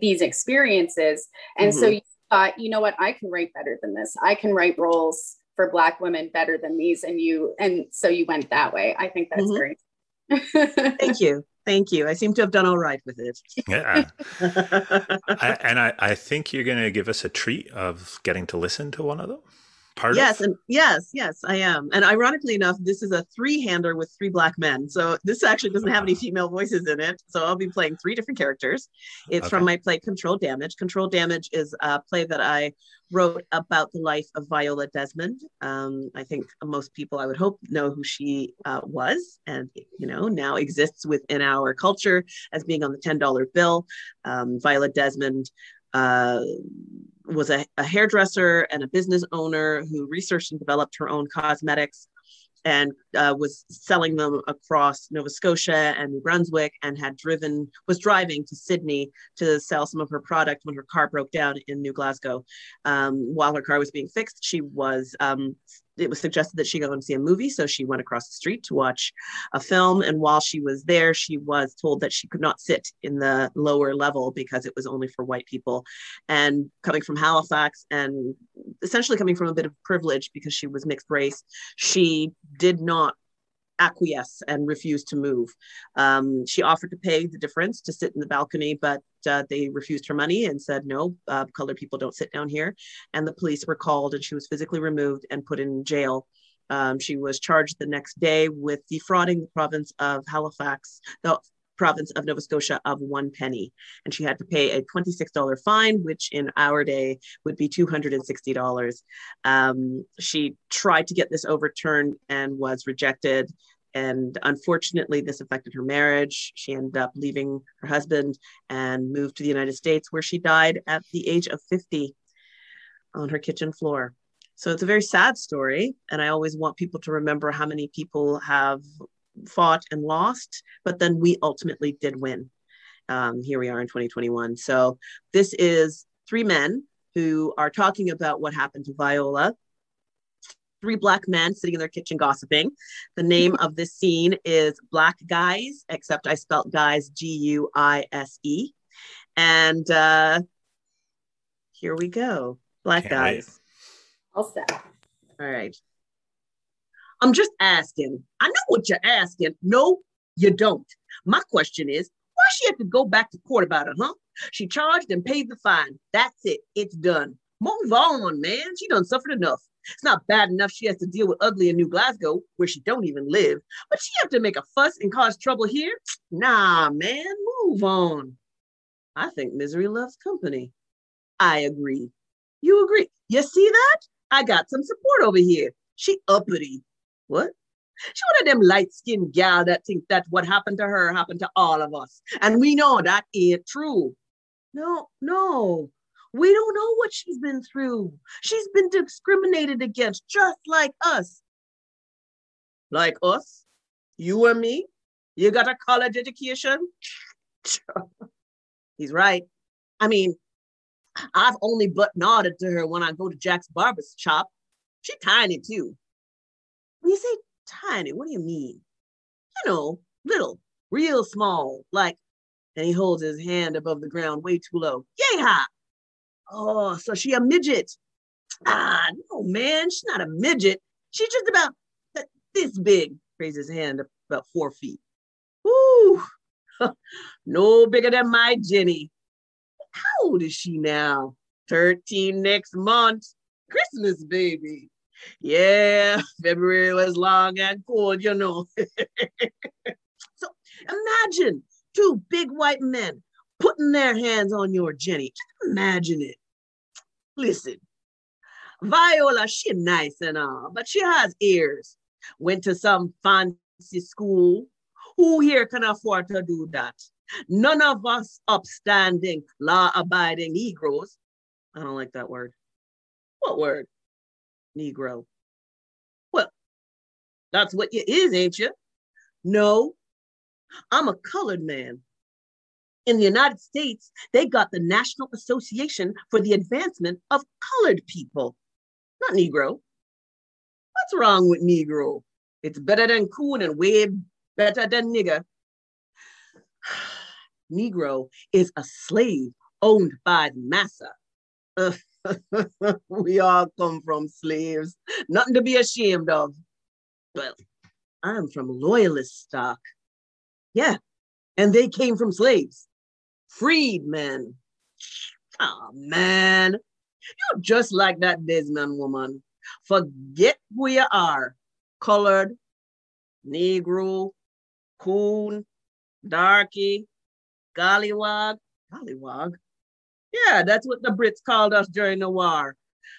these experiences. And mm-hmm. so you thought, you know what, I can write better than this. I can write roles for Black women better than these. And you, and so you went that way. I think that's mm-hmm. very. <laughs> Thank you. Thank you. I seem to have done all right with it. Yeah. <laughs> I, and I, I think you're going to give us a treat of getting to listen to one of them part yes, of? and yes, yes, I am. And ironically enough, this is a three-hander with three black men. So this actually doesn't have any female voices in it. So I'll be playing three different characters. It's okay. from my play Control Damage. Control Damage is a play that I wrote about the life of Viola Desmond. Um, I think most people, I would hope, know who she uh, was, and you know now exists within our culture as being on the ten dollar bill. Um, Viola Desmond uh, was a, a hairdresser and a business owner who researched and developed her own cosmetics and uh, was selling them across Nova Scotia and New Brunswick and had driven was driving to Sydney to sell some of her product when her car broke down in New Glasgow. Um, while her car was being fixed, she was um, it was suggested that she go and see a movie. So she went across the street to watch a film. And while she was there, she was told that she could not sit in the lower level because it was only for white people. And coming from Halifax and essentially coming from a bit of privilege because she was mixed race, she did not acquiesce and refuse to move. Um, she offered to pay the difference to sit in the balcony, but uh, they refused her money and said, no, uh, colored people don't sit down here. And the police were called and she was physically removed and put in jail. Um, she was charged the next day with defrauding the province of Halifax, the province of Nova Scotia of one penny. And she had to pay a $26 fine, which in our day would be $260. Um, she tried to get this overturned and was rejected. And unfortunately, this affected her marriage. She ended up leaving her husband and moved to the United States, where she died at the age of 50 on her kitchen floor. So it's a very sad story. And I always want people to remember how many people have fought and lost, but then we ultimately did win. Um, here we are in 2021. So this is three men who are talking about what happened to Viola. Three black men sitting in their kitchen gossiping. The name of this scene is Black Guys, except I spelt guys G U I S E. And uh, here we go. Black Can't Guys. All set. All right. I'm just asking. I know what you're asking. No, you don't. My question is, why she had to go back to court about it, huh? She charged and paid the fine. That's it. It's done. Move on, man. She done suffered enough. It's not bad enough she has to deal with ugly in New Glasgow, where she don't even live. But she have to make a fuss and cause trouble here? Nah, man. Move on. I think misery loves company. I agree. You agree? You see that? I got some support over here. She uppity. What? She one of them light-skinned gal that think that what happened to her happened to all of us. And we know that ain't true. No, no. We don't know what she's been through. She's been discriminated against just like us. Like us? You and me? You got a college education? <laughs> He's right. I mean, I've only but nodded to her when I go to Jack's barber's shop. She tiny too. When you say tiny, what do you mean? You know, little, real small, like, and he holds his hand above the ground way too low. Yay ha! Oh, so she a midget. Ah, no, man, she's not a midget. She's just about this big. Raises his hand about four feet. Woo! <laughs> no bigger than my Jenny. How old is she now? 13 next month. Christmas baby. Yeah, February was long and cold, you know. <laughs> so imagine two big white men putting their hands on your Jenny. Imagine it. Listen, Viola, she nice and all, but she has ears. Went to some fancy school. Who here can afford to do that? None of us upstanding, law-abiding Negroes. I don't like that word. What word? Negro. Well, that's what you is, ain't you? No, I'm a colored man. In the United States, they got the National Association for the Advancement of Colored People, not Negro. What's wrong with Negro? It's better than coon and way better than nigger. <sighs> Negro is a slave owned by massa. <laughs> we all come from slaves, nothing to be ashamed of. Well, I'm from loyalist stock. Yeah, and they came from slaves, freedmen. Oh man, you're just like that Desmond woman. Forget who you are colored, Negro, coon, darky, gollywog, gollywog. Yeah, that's what the Brits called us during the war.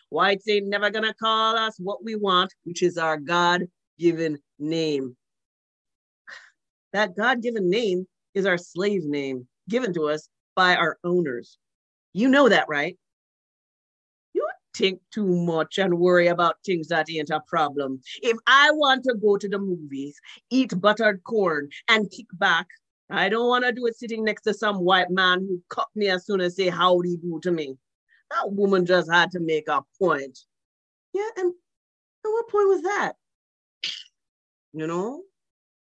Whites ain't never gonna call us what we want, which is our God given name. That God given name is our slave name given to us by our owners. You know that, right? You think too much and worry about things that ain't a problem. If I want to go to the movies, eat buttered corn, and kick back, I don't want to do it sitting next to some white man who cut me as soon as say howdy do to me. That woman just had to make a point. Yeah, and, and what point was that? You know,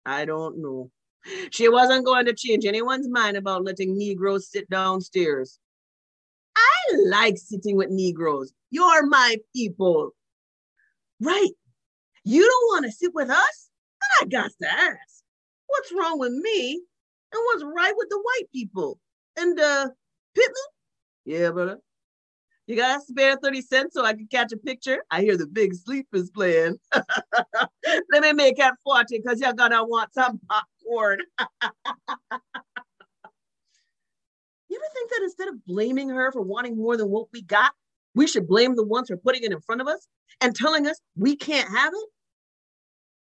I don't know. She wasn't going to change anyone's mind about letting Negroes sit downstairs. I like sitting with Negroes. You're my people. Right. You don't want to sit with us? Then I got to ask, what's wrong with me and what's right with the white people? And uh Pittman? Yeah, brother. You got to spare 30 cents so I can catch a picture? I hear the big sleepers playing. <laughs> Let me make that 40 because you're going to want some popcorn. <laughs> you ever think that instead of blaming her for wanting more than what we got, we should blame the ones for putting it in front of us and telling us we can't have it?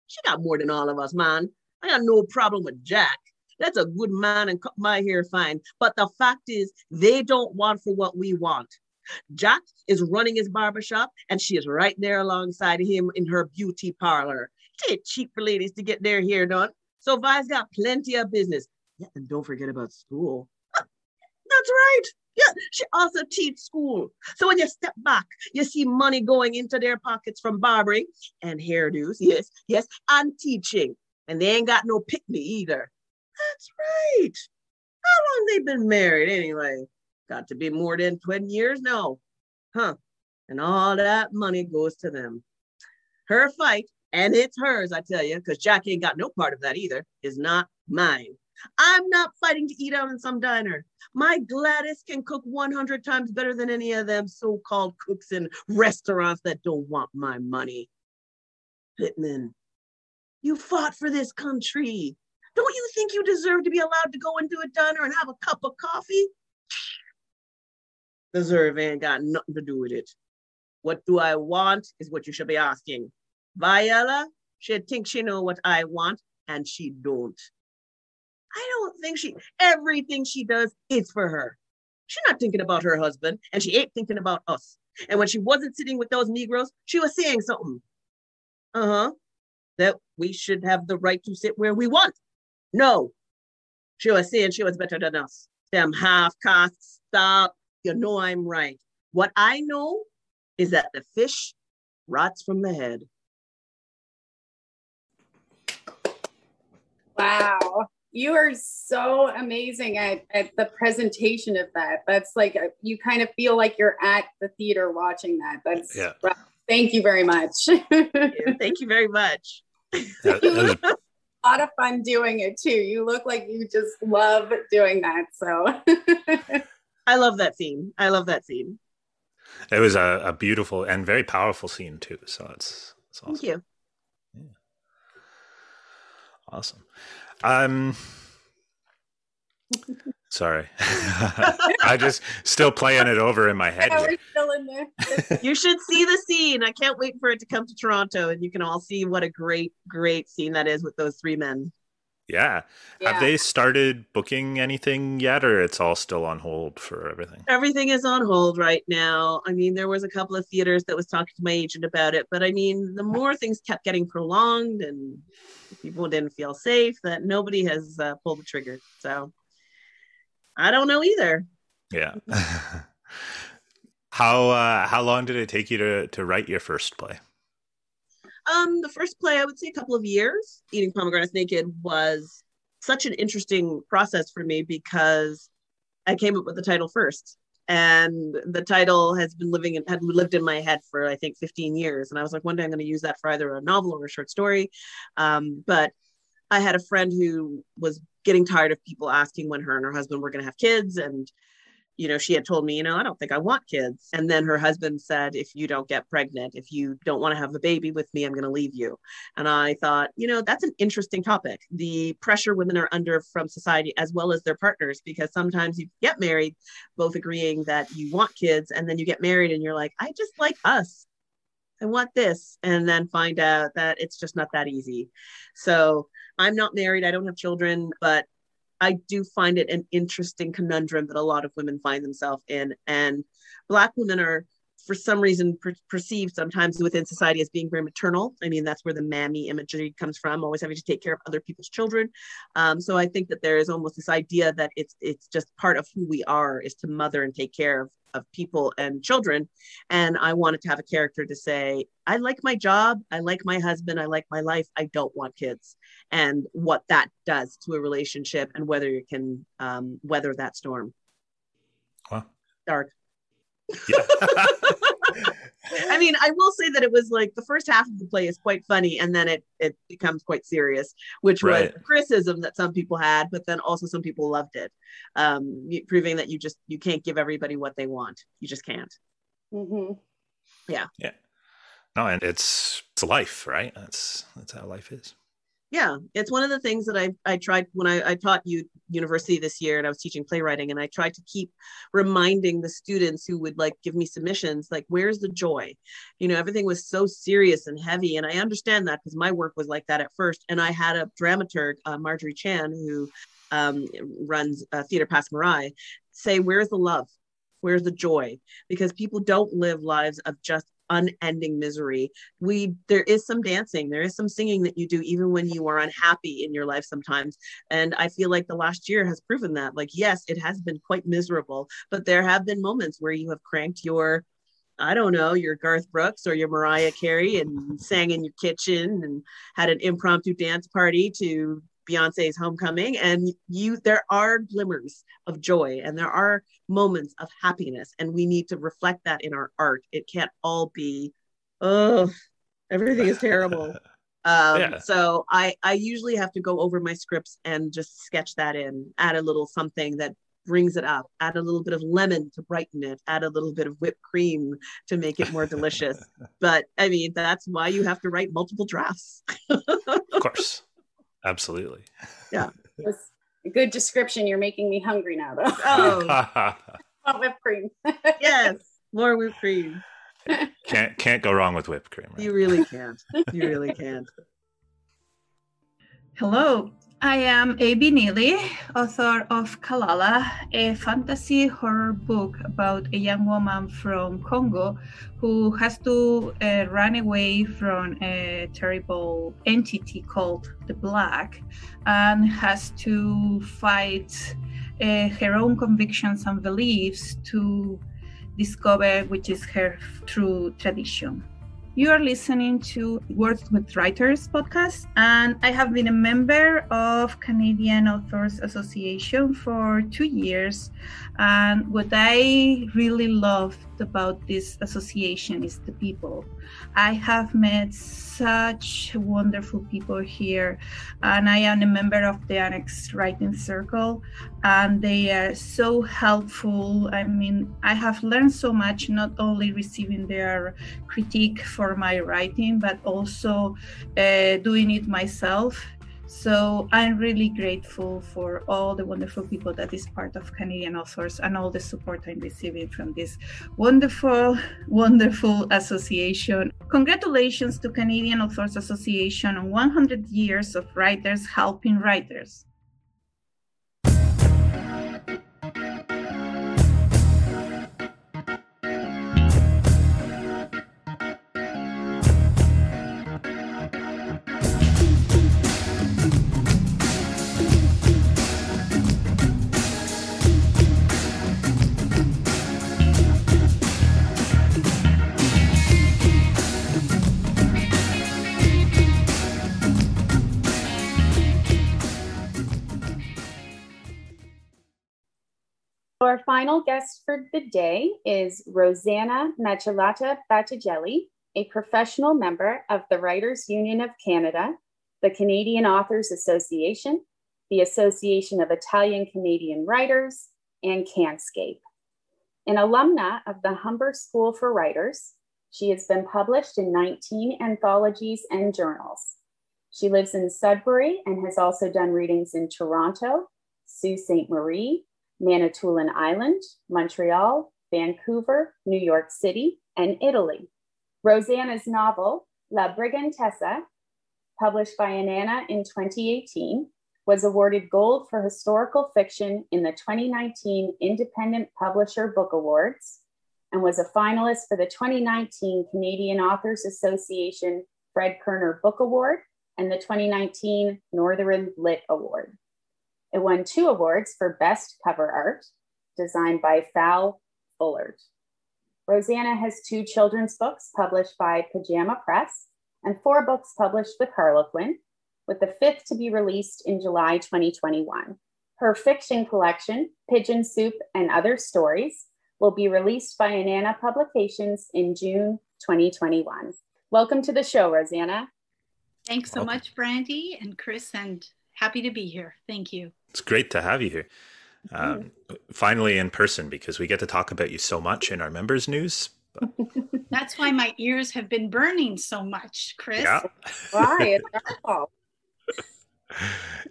She got more than all of us, man. I got no problem with Jack. That's a good man and cut my hair fine. But the fact is, they don't want for what we want. Jack is running his barbershop and she is right there alongside him in her beauty parlor. It's cheap for ladies to get their hair done. So Vi's got plenty of business. Yeah, and don't forget about school. <laughs> That's right. Yeah, she also teach school. So when you step back, you see money going into their pockets from barbering and hairdos. Yes, yes, and teaching. And they ain't got no pick me either. That's right. How long they been married anyway? Got to be more than 20 years now. Huh. And all that money goes to them. Her fight, and it's hers, I tell you, because Jack ain't got no part of that either, is not mine. I'm not fighting to eat out in some diner. My Gladys can cook 100 times better than any of them so called cooks in restaurants that don't want my money. Pittman, you fought for this country. Don't you think you deserve to be allowed to go into a diner and have a cup of coffee? deserve ain't got nothing to do with it. What do I want is what you should be asking. Viola, she thinks she know what I want, and she don't. I don't think she, everything she does is for her. She's not thinking about her husband, and she ain't thinking about us. And when she wasn't sitting with those Negroes, she was saying something. Uh-huh. That we should have the right to sit where we want. No. She was saying she was better than us. Them half-caste, stop you know I'm right. What I know is that the fish rots from the head. Wow. You are so amazing at, at the presentation of that. That's like, a, you kind of feel like you're at the theater watching that. That's, yeah. thank you very much. <laughs> thank you very much. A lot of fun doing it too. You look like you just love doing that. So <laughs> I love that scene. I love that scene. It was a, a beautiful and very powerful scene too. So it's, it's awesome. Thank you. Yeah. Awesome. Um sorry. <laughs> I just still playing it over in my head. Yeah, we're still in there. <laughs> you should see the scene. I can't wait for it to come to Toronto and you can all see what a great, great scene that is with those three men. Yeah. yeah. Have they started booking anything yet, or it's all still on hold for everything? Everything is on hold right now. I mean, there was a couple of theaters that was talking to my agent about it, but I mean, the more things kept getting prolonged and people didn't feel safe, that nobody has uh, pulled the trigger. So I don't know either. Yeah. <laughs> how uh, how long did it take you to to write your first play? Um, the first play, I would say a couple of years. Eating Pomegranates Naked was such an interesting process for me because I came up with the title first. And the title has been living in had lived in my head for I think 15 years. And I was like, one day I'm going to use that for either a novel or a short story. Um, but I had a friend who was getting tired of people asking when her and her husband were going to have kids. And you know, she had told me, you know, I don't think I want kids. And then her husband said, if you don't get pregnant, if you don't want to have a baby with me, I'm going to leave you. And I thought, you know, that's an interesting topic. The pressure women are under from society as well as their partners, because sometimes you get married, both agreeing that you want kids, and then you get married and you're like, I just like us. I want this. And then find out that it's just not that easy. So I'm not married. I don't have children, but I do find it an interesting conundrum that a lot of women find themselves in. And Black women are, for some reason, per- perceived sometimes within society as being very maternal. I mean, that's where the mammy imagery comes from, always having to take care of other people's children. Um, so I think that there is almost this idea that it's it's just part of who we are is to mother and take care of of people and children. And I wanted to have a character to say, I like my job, I like my husband, I like my life, I don't want kids, and what that does to a relationship and whether you can um, weather that storm. Wow. Dark. Yeah. <laughs> I mean, I will say that it was like the first half of the play is quite funny, and then it it becomes quite serious, which right. was criticism that some people had, but then also some people loved it, um, proving that you just you can't give everybody what they want. You just can't. Mm-hmm. Yeah. Yeah. No, and it's it's life, right? That's that's how life is yeah it's one of the things that i i tried when i, I taught you university this year and i was teaching playwriting and i tried to keep reminding the students who would like give me submissions like where's the joy? You know everything was so serious and heavy and i understand that because my work was like that at first and i had a dramaturg uh, marjorie chan who um, runs uh, theater Passe Muraille say where's the love? Where's the joy? Because people don't live lives of just unending misery. We there is some dancing there is some singing that you do even when you are unhappy in your life sometimes. And i feel like the last year has proven that. Like yes it has been quite miserable but there have been moments where you have cranked your I don't know, your Garth Brooks or your Mariah Carey and sang in your kitchen and had an impromptu dance party to Beyonce's homecoming and you there are glimmers of joy and there are moments of happiness and we need to reflect that in our art. It can't all be oh everything is terrible. <laughs> Um, yeah. so I I usually have to go over my scripts and just sketch that in, add a little something that brings it up, add a little bit of lemon to brighten it, add a little bit of whipped cream to make it more delicious. <laughs> But I mean, that's why you have to write multiple drafts. <laughs> of course. Absolutely. Yeah. That's a good description. You're making me hungry now, though. <laughs> Oh. Want <laughs> whipped cream. <laughs> yes, more whipped cream. Can't can't go wrong with whipped cream. Right? You really can't. You really can't. Hello, I am A.B. Neely, author of Kalala, a fantasy horror book about a young woman from Congo who has to uh, run away from a terrible entity called the Black and has to fight uh, her own convictions and beliefs to discover which is her true tradition. You are listening to Words with Writers podcast, and I have been a member of Canadian Authors Association for two years. And what I really love about this association is the people. I have met such wonderful people here, and I am a member of the Annex Writing Circle, and they are so helpful. I mean, I have learned so much, not only receiving their critique for my writing, but also uh, doing it myself So I'm really grateful for all the wonderful people that is part of Canadian Authors and all the support I'm receiving from this wonderful, wonderful association. Congratulations to Canadian Authors Association on 100 years of writers helping writers. Our final guest for the day is Rosanna Micelotta Battigelli, a professional member of the Writers Union of Canada, the Canadian Authors Association, the Association of Italian Canadian Writers, and CANSCAIP. An alumna of the Humber School for Writers, she has been published in 19 anthologies and journals. She lives in Sudbury and has also done readings in Toronto, Sault Ste. Marie, Manitoulin Island, Montreal, Vancouver, New York City, and Italy. Rosanna's novel, La Brigantessa, published by Inanna in 2018, was awarded gold for historical fiction in the 2019 Independent Publisher Book Awards and was a finalist for the 2019 Canadian Authors Association Fred Kerner Book Award and the 2019 Northern Lit Award. It won two awards for Best Cover Art, designed by Val Fullard. Rosanna has two children's books published by Pajama Press and four books published with Harlequin, with the fifth to be released in July 2021. Her fiction collection, Pigeon Soup and Other Stories, will be released by Inanna Publications in June 2021. Welcome to the show, Rosanna. Thanks so much, Brandy and Chris, and happy to be here. Thank you. It's great to have you here. Um, finally in person because we get to talk about you so much in our members news. <laughs> But... That's why my ears have been burning so much, Chris. Yeah. Why? It's our <laughs> fault.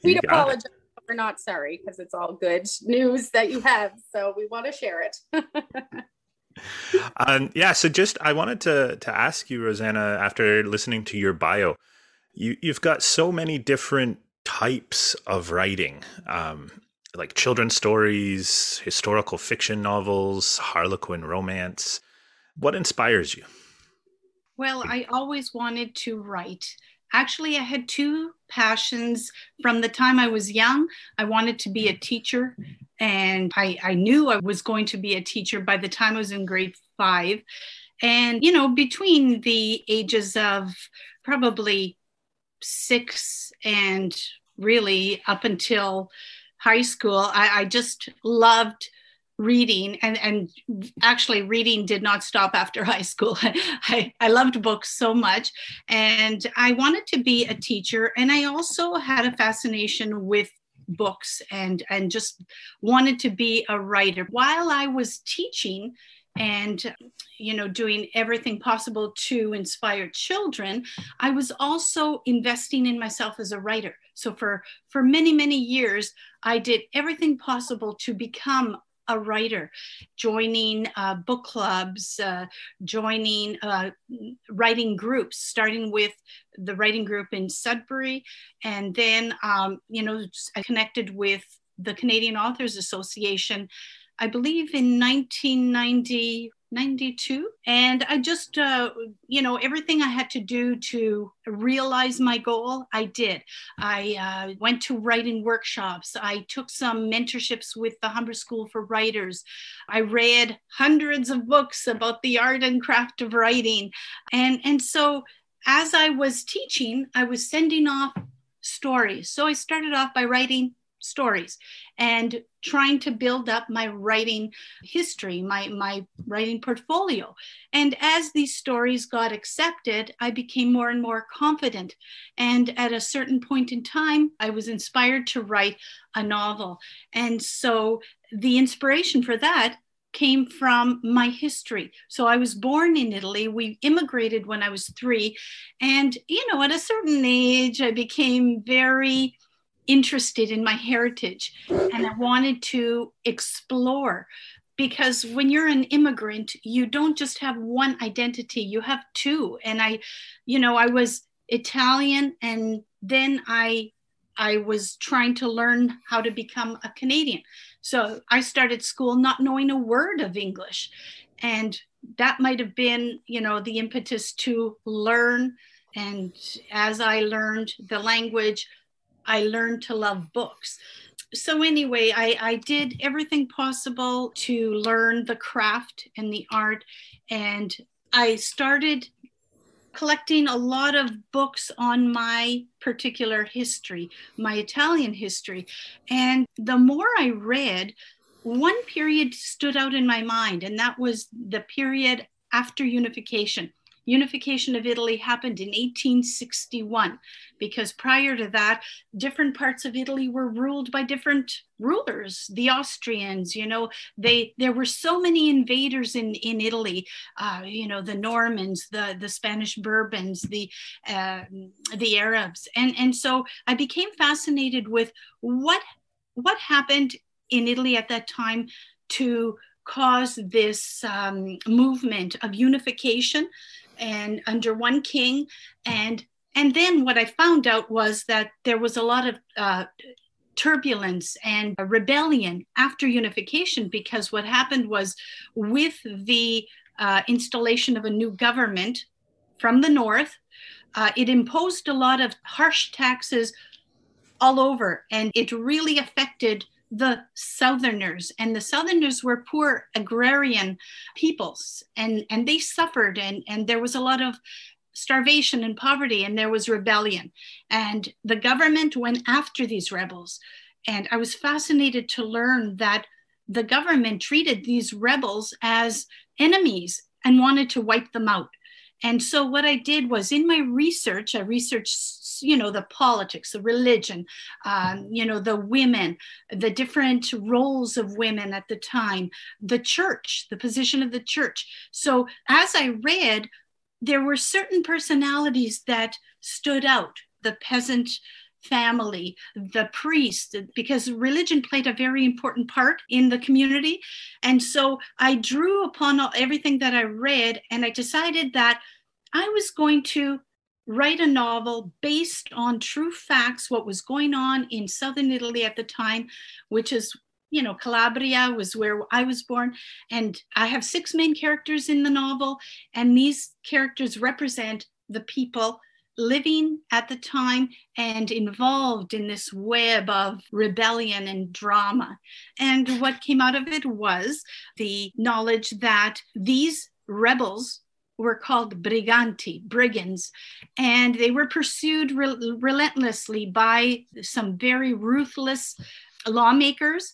We'd apologize. We're not sorry because it's all good news that you have. So we want to share it. um, yeah. So just I wanted to to ask you, Rosanna, after listening to your bio, you you've got so many different types of writing, um, like children's stories, historical fiction novels, Harlequin romance. What inspires you? Well, I always wanted to write. Actually, I had two passions from the time I was young. I wanted to be a teacher, and I, I knew I was going to be a teacher by the time I was in grade five. And, you know, between the ages of probably six and really up until high school, I, I just loved reading and and actually reading did not stop after <laughs> high school. <laughs> I, I loved books so much and i wanted to be a teacher and i also had a fascination with books and and just wanted to be a writer. While i was teaching and you know doing everything possible to inspire children i was also investing in myself as a writer. So for for many many years i did everything possible to become a writer joining uh, book clubs uh, joining uh, writing groups starting with the writing group in sudbury. And then um, you know i connected with the canadian authors association I believe in 1990, 92. And I just, uh, you know, everything I had to do to realize my goal, I did. I uh, went to writing workshops. I took some mentorships with the Humber School for Writers. I read hundreds of books about the art and craft of writing. And, and so as I was teaching, I was sending off stories. So I started off by writing stories and trying to build up my writing history, my, my writing portfolio. And as these stories got accepted, I became more and more confident. And at a certain point in time, I was inspired to write a novel. And so the inspiration for that came from my history. So I was born in Italy. We immigrated when I was three. And, you know, at a certain age, I became very interested in my heritage and I wanted to explore. Because when you're an immigrant, you don't just have one identity, you have two. And I, you know, I was Italian and then I I was trying to learn how to become a Canadian. So I started school not knowing a word of English. And that might have been, you know, the impetus to learn. And as I learned the language, I learned to love books. So, anyway, I, I did everything possible to learn the craft and the art. And I started collecting a lot of books on my particular history, my Italian history. And the more I read, one period stood out in my mind, and that was the period after unification unification of Italy happened in 1861 because prior to that, different parts of Italy were ruled by different rulers. The Austrians, you know, they there were so many invaders in in Italy. Uh, you know, the Normans, the the Spanish Bourbons, the uh, the Arabs, and and so I became fascinated with what what happened in Italy at that time to cause this um, movement of unification and under one king and and then what i found out was that there was a lot of uh, turbulence and rebellion after unification because what happened was with the uh, installation of a new government from the north uh, it imposed a lot of harsh taxes all over and it really affected the Southerners, and the Southerners were poor agrarian peoples, and, and they suffered, and, and there was a lot of starvation and poverty, and there was rebellion. And the government went after these rebels. And I was fascinated to learn that the government treated these rebels as enemies and wanted to wipe them out. And so what I did was in my research, I researched, you know, the politics, the religion, um, you know, the women, the different roles of women at the time, the church, the position of the church. So as I read, there were certain personalities that stood out. The peasant family, the priest, because religion played a very important part in the community. And so I drew upon everything that I read and I decided that I was going to write a novel based on true facts, what was going on in southern Italy at the time, which is you know, Calabria was where I was born. And I have six main characters in the novel, and these characters represent the people living at the time and involved in this web of rebellion and drama. And what came out of it was the knowledge that these rebels were called briganti, brigands, and they were pursued re- relentlessly by some very ruthless lawmakers,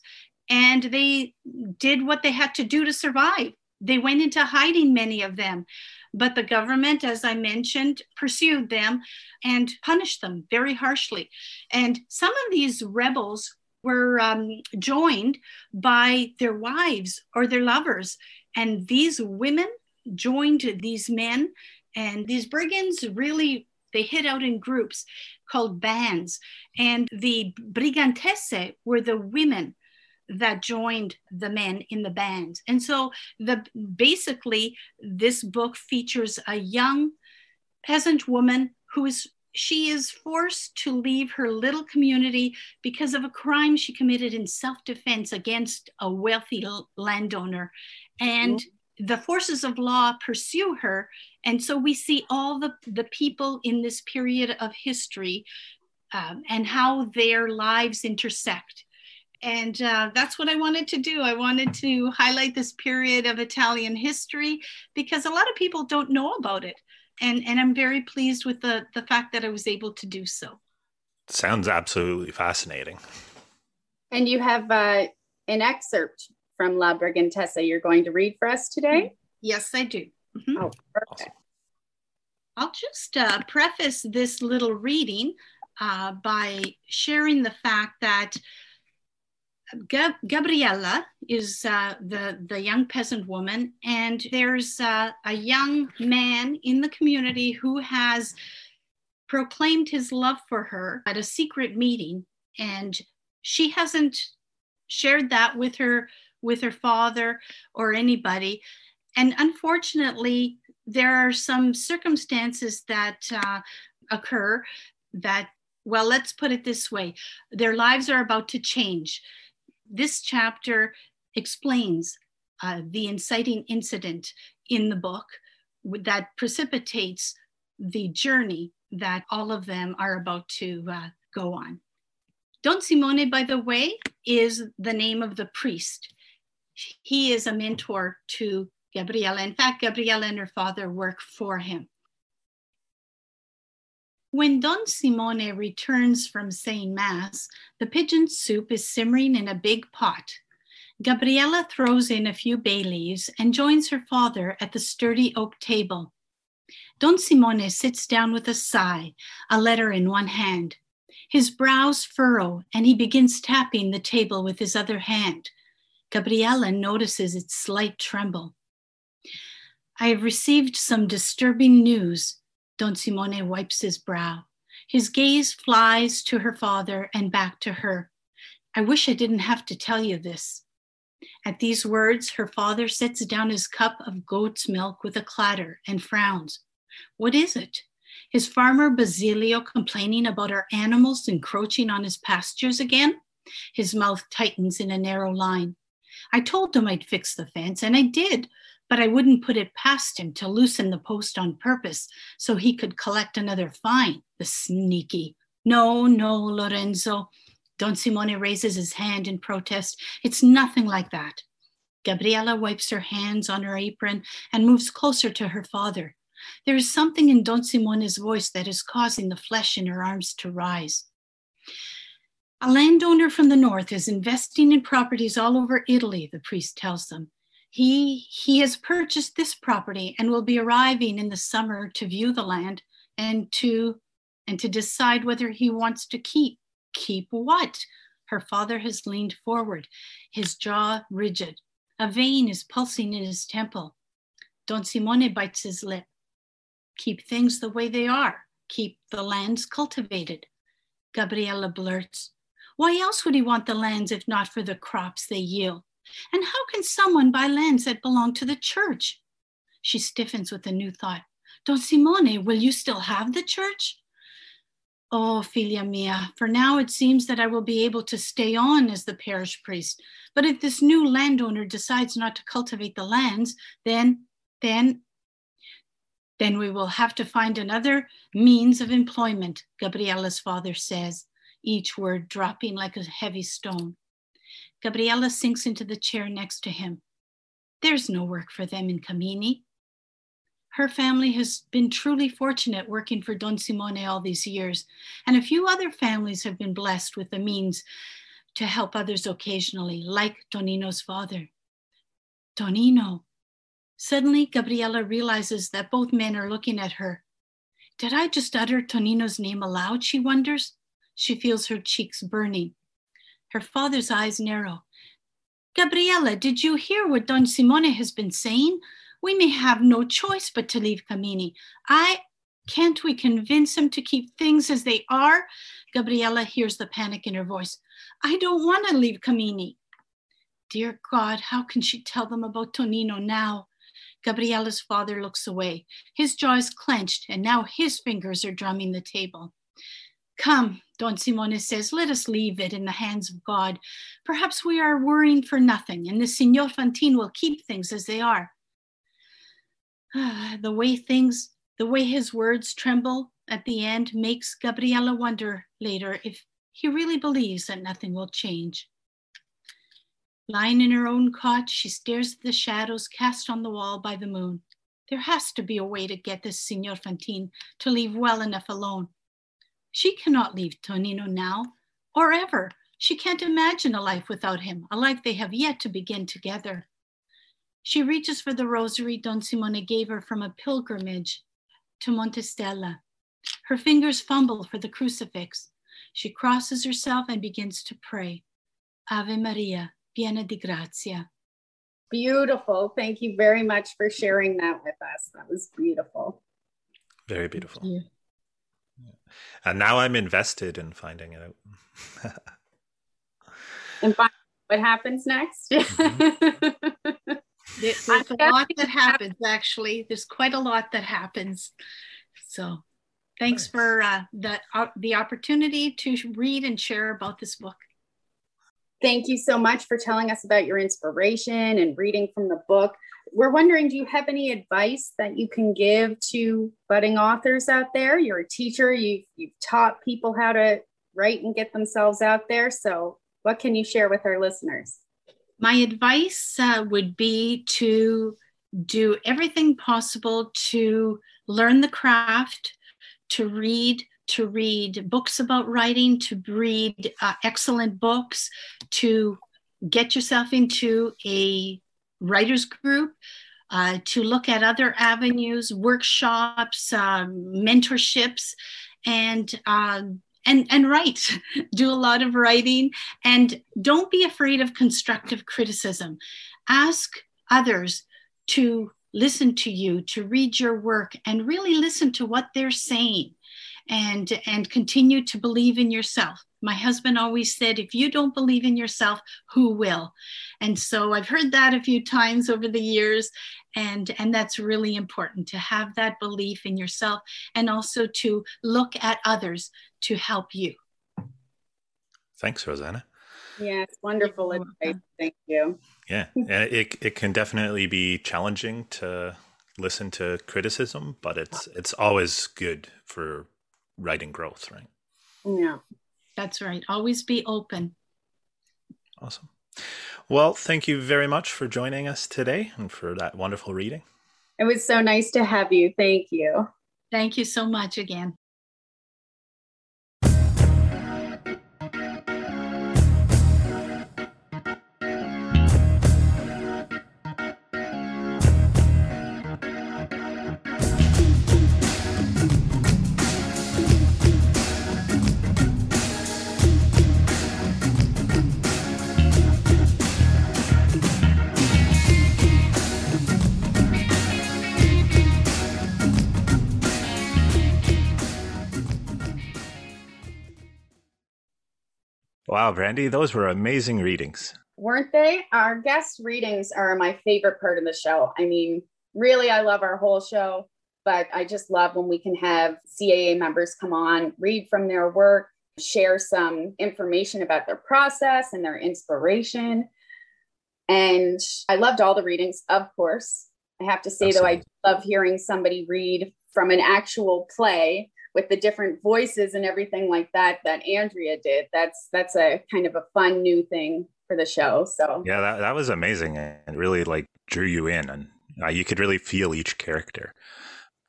and they did what they had to do to survive. They went into hiding, many of them. But the government, as I mentioned, pursued them and punished them very harshly. And some of these rebels were um, joined by their wives or their lovers. And these women joined these men. And these brigands really they hid out in groups called bands. And the brigantesse were the women that joined the men in the band. And so the basically this book features a young peasant woman who is she is forced to leave her little community because of a crime she committed in self-defense against a wealthy landowner and mm-hmm. the forces of law pursue her and so we see all the, the people in this period of history um, and how their lives intersect and uh, that's what I wanted to do. I wanted to highlight this period of Italian history because a lot of people don't know about it. And, and I'm very pleased with the, the fact that I was able to do so. Sounds absolutely fascinating. And you have uh, an excerpt from La Brigantessa you're going to read for us today? Yes, I do. Mm-hmm. Oh, perfect. Awesome. I'll just uh, preface this little reading uh, by sharing the fact that Gab- Gabriella is uh, the, the young peasant woman, and there's uh, a young man in the community who has proclaimed his love for her at a secret meeting, and she hasn't shared that with her with her father or anybody. And unfortunately, there are some circumstances that uh, occur that, well, let's put it this way their lives are about to change. This chapter explains uh, the inciting incident in the book that precipitates the journey that all of them are about to uh, go on. Don Simone, by the way, is the name of the priest. He is a mentor to Gabriella. In fact, Gabriella and her father work for him. When Don Simone returns from saying Mass, the pigeon soup is simmering in a big pot. Gabriella throws in a few bay leaves and joins her father at the sturdy oak table. Don Simone sits down with a sigh, a letter in one hand. His brows furrow and he begins tapping the table with his other hand. Gabriella notices its slight tremble. I have received some disturbing news. Don Simone wipes his brow. His gaze flies to her father and back to her. I wish I didn't have to tell you this. At these words, her father sets down his cup of goat's milk with a clatter and frowns. What is it? Is farmer Basilio complaining about our animals encroaching on his pastures again? His mouth tightens in a narrow line. I told him I'd fix the fence, and I did, but I wouldn't put it past him to loosen the post on purpose so he could collect another fine, the sneaky. No, no, Lorenzo. Don Simone raises his hand in protest. It's nothing like that. Gabriella wipes her hands on her apron and moves closer to her father. There is something in Don Simone's voice that is causing the flesh in her arms to rise. A landowner from the north is investing in properties all over Italy, the priest tells them. He, he has purchased this property and will be arriving in the summer to view the land and to and to decide whether he wants to keep keep what? Her father has leaned forward his jaw rigid. A vein is pulsing in his temple. Don simone bites his lip. Keep things the way they are. Keep the lands cultivated. Gabriella blurts. Why else would he want the lands if not for the crops they yield and how can someone buy lands that belong to the church? She stiffens with a new thought. Don Simone, will you still have the church? Oh, filia mia, for now it seems that I will be able to stay on as the parish priest. But if this new landowner decides not to cultivate the lands, then, then, then we will have to find another means of employment, Gabriella's father says, each word dropping like a heavy stone. Gabriella sinks into the chair next to him. There's no work for them in Camini. Her family has been truly fortunate working for Don Simone all these years, and a few other families have been blessed with the means to help others occasionally, like Tonino's father. Tonino. Suddenly, Gabriella realizes that both men are looking at her. Did I just utter Tonino's name aloud? She wonders. She feels her cheeks burning. Her father's eyes narrow. Gabriella, did you hear what Don Simone has been saying? We may have no choice but to leave Camini. I can't we convince him to keep things as they are? Gabriella hears the panic in her voice. I don't want to leave Camini. Dear God, how can she tell them about Tonino now? Gabriella's father looks away. His jaw is clenched, and now his fingers are drumming the table. Come, Don Simone says, let us leave it in the hands of God. Perhaps we are worrying for nothing, and the Signor Fantine will keep things as they are. Ah, the way things, the way his words tremble at the end makes Gabriella wonder later if he really believes that nothing will change. Lying in her own cot, she stares at the shadows cast on the wall by the moon. There has to be a way to get this Signor Fantine to leave well enough alone. She cannot leave Tonino now or ever. She can't imagine a life without him, a life they have yet to begin together. She reaches for the rosary Don Simone gave her from a pilgrimage to Montestella. Her fingers fumble for the crucifix. She crosses herself and begins to pray. Ave Maria, piena di grazia. Beautiful. Thank you very much for sharing that with us. That was beautiful. Very beautiful. And now I'm invested in finding it out. <laughs> and find what happens next. Mm-hmm. There's a lot that happens, actually. There's quite a lot that happens. So thanks nice. for uh, the, uh, the opportunity to read and share about this book. Thank you so much for telling us about your inspiration and reading from the book. We're wondering do you have any advice that you can give to budding authors out there? You're a teacher, you've, you've taught people how to write and get themselves out there. So, what can you share with our listeners? My advice uh, would be to do everything possible to learn the craft, to read, to read books about writing, to read uh, excellent books, to get yourself into a writers group, uh, to look at other avenues, workshops, um, mentorships, and um, and and write <laughs> do a lot of writing. And don't be afraid of constructive criticism. Ask others to listen to you to read your work and really listen to what they're saying and and continue to believe in yourself my husband always said if you don't believe in yourself who will? And so i've heard that a few times over the years and and that's really important to have that belief in yourself and also to look at others to help you. Thanks rosanna. Yes wonderful advice. thank you. Yeah it, it can definitely be challenging to listen to criticism but it's it's always good for writing growth right? Yeah that's right always be open awesome well, thank you very much for joining us today and for that wonderful reading. It was so nice to have you. Thank you. Thank you so much again. Wow, Brandy, those were amazing readings. Weren't they? Our guest readings are my favorite part of the show. I mean, really, I love our whole show, but I just love when we can have CAA members come on, read from their work, share some information about their process and their inspiration. And I loved all the readings, of course. I have to say, Absolutely. though, I love hearing somebody read from an actual play with the different voices and everything like that that Andrea did. That's that's a kind of a fun new thing for the show. So yeah, that that was amazing and really like drew you in, and uh, you could really feel each character.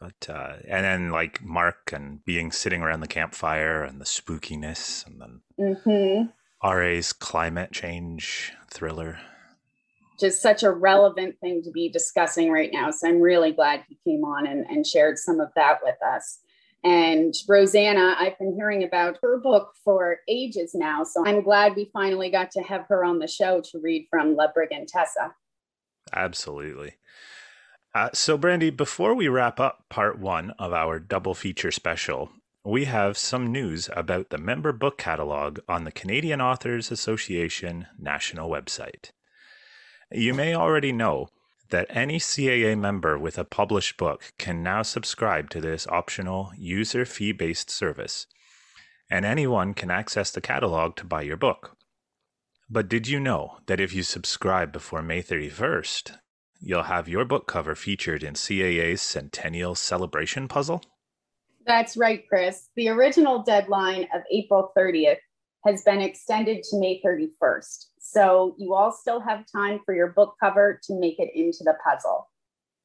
But uh, and then like Mark and being sitting around the campfire and the spookiness, and then mm-hmm. RA's climate change thriller. Just such a relevant thing to be discussing right now. So I'm really glad he came on and, and shared some of that with us. And Rosanna, I've been hearing about her book for ages now. So I'm glad we finally got to have her on the show to read from La Brigantessa. Absolutely. Uh, so, Brandy, before we wrap up part one of our double feature special, we have some news about the member book catalog on the Canadian Authors Association national website. You may already know that any CAA member with a published book can now subscribe to this optional user fee based service, and anyone can access the catalog to buy your book. But did you know that if you subscribe before May 31st, you'll have your book cover featured in CAA's Centennial Celebration Puzzle? That's right, Chris. The original deadline of April 30th has been extended to May 31st. So you all still have time for your book cover to make it into the puzzle.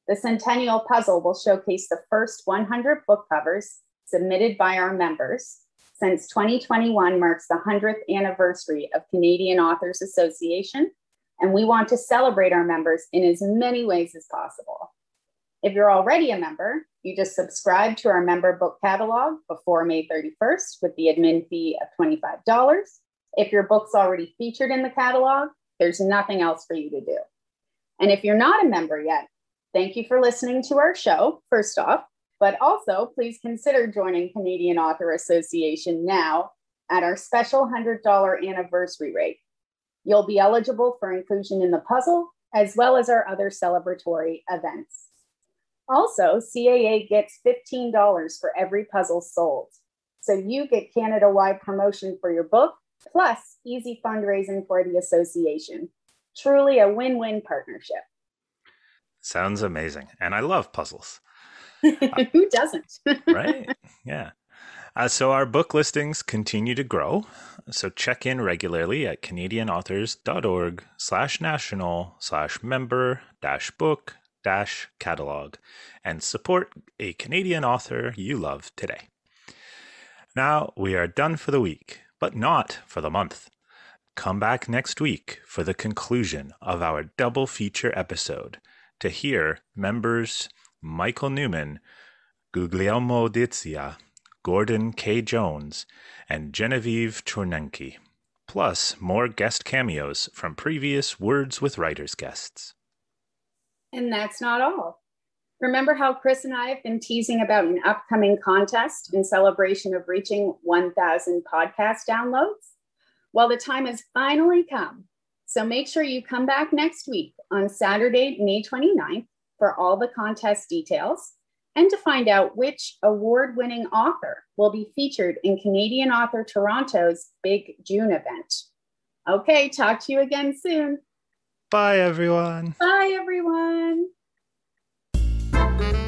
The Centennial Puzzle will showcase the first 100 book covers submitted by our members since 2021 marks the 100th anniversary of Canadian Authors Association, and we want to celebrate our members in as many ways as possible. If you're already a member, you just subscribe to our member book catalog before May 31st with the admin fee of $25. If your book's already featured in the catalog, there's nothing else for you to do. And if you're not a member yet, thank you for listening to our show, first off, but also please consider joining Canadian Author Association now at our special $100 anniversary rate. You'll be eligible for inclusion in the puzzle, as well as our other celebratory events. Also, CAA gets $15 for every puzzle sold. So you get Canada wide promotion for your book, plus easy fundraising for the association. Truly a win win partnership. Sounds amazing. And I love puzzles. <laughs> Who doesn't? <laughs> right? Yeah. Uh, so our book listings continue to grow. So check in regularly at canadianauthors.org slash national slash member dash book dash catalog and support a Canadian author you love today. Now we are done for the week, but not for the month. Come back next week for the conclusion of our double feature episode to hear members Michael Newman, Guglielmo Dizia, Gordon K. Jones, and Genevieve Chornenky, plus more guest cameos from previous Words with Writers guests. And that's not all. Remember how Chris and I have been teasing about an upcoming contest in celebration of reaching 1,000 podcast downloads? Well, the time has finally come. So make sure you come back next week on Saturday, May 29th for all the contest details and to find out which award winning author will be featured in Canadian Author Toronto's big June event. Okay, talk to you again soon. Bye, everyone. Bye, everyone. Thank you.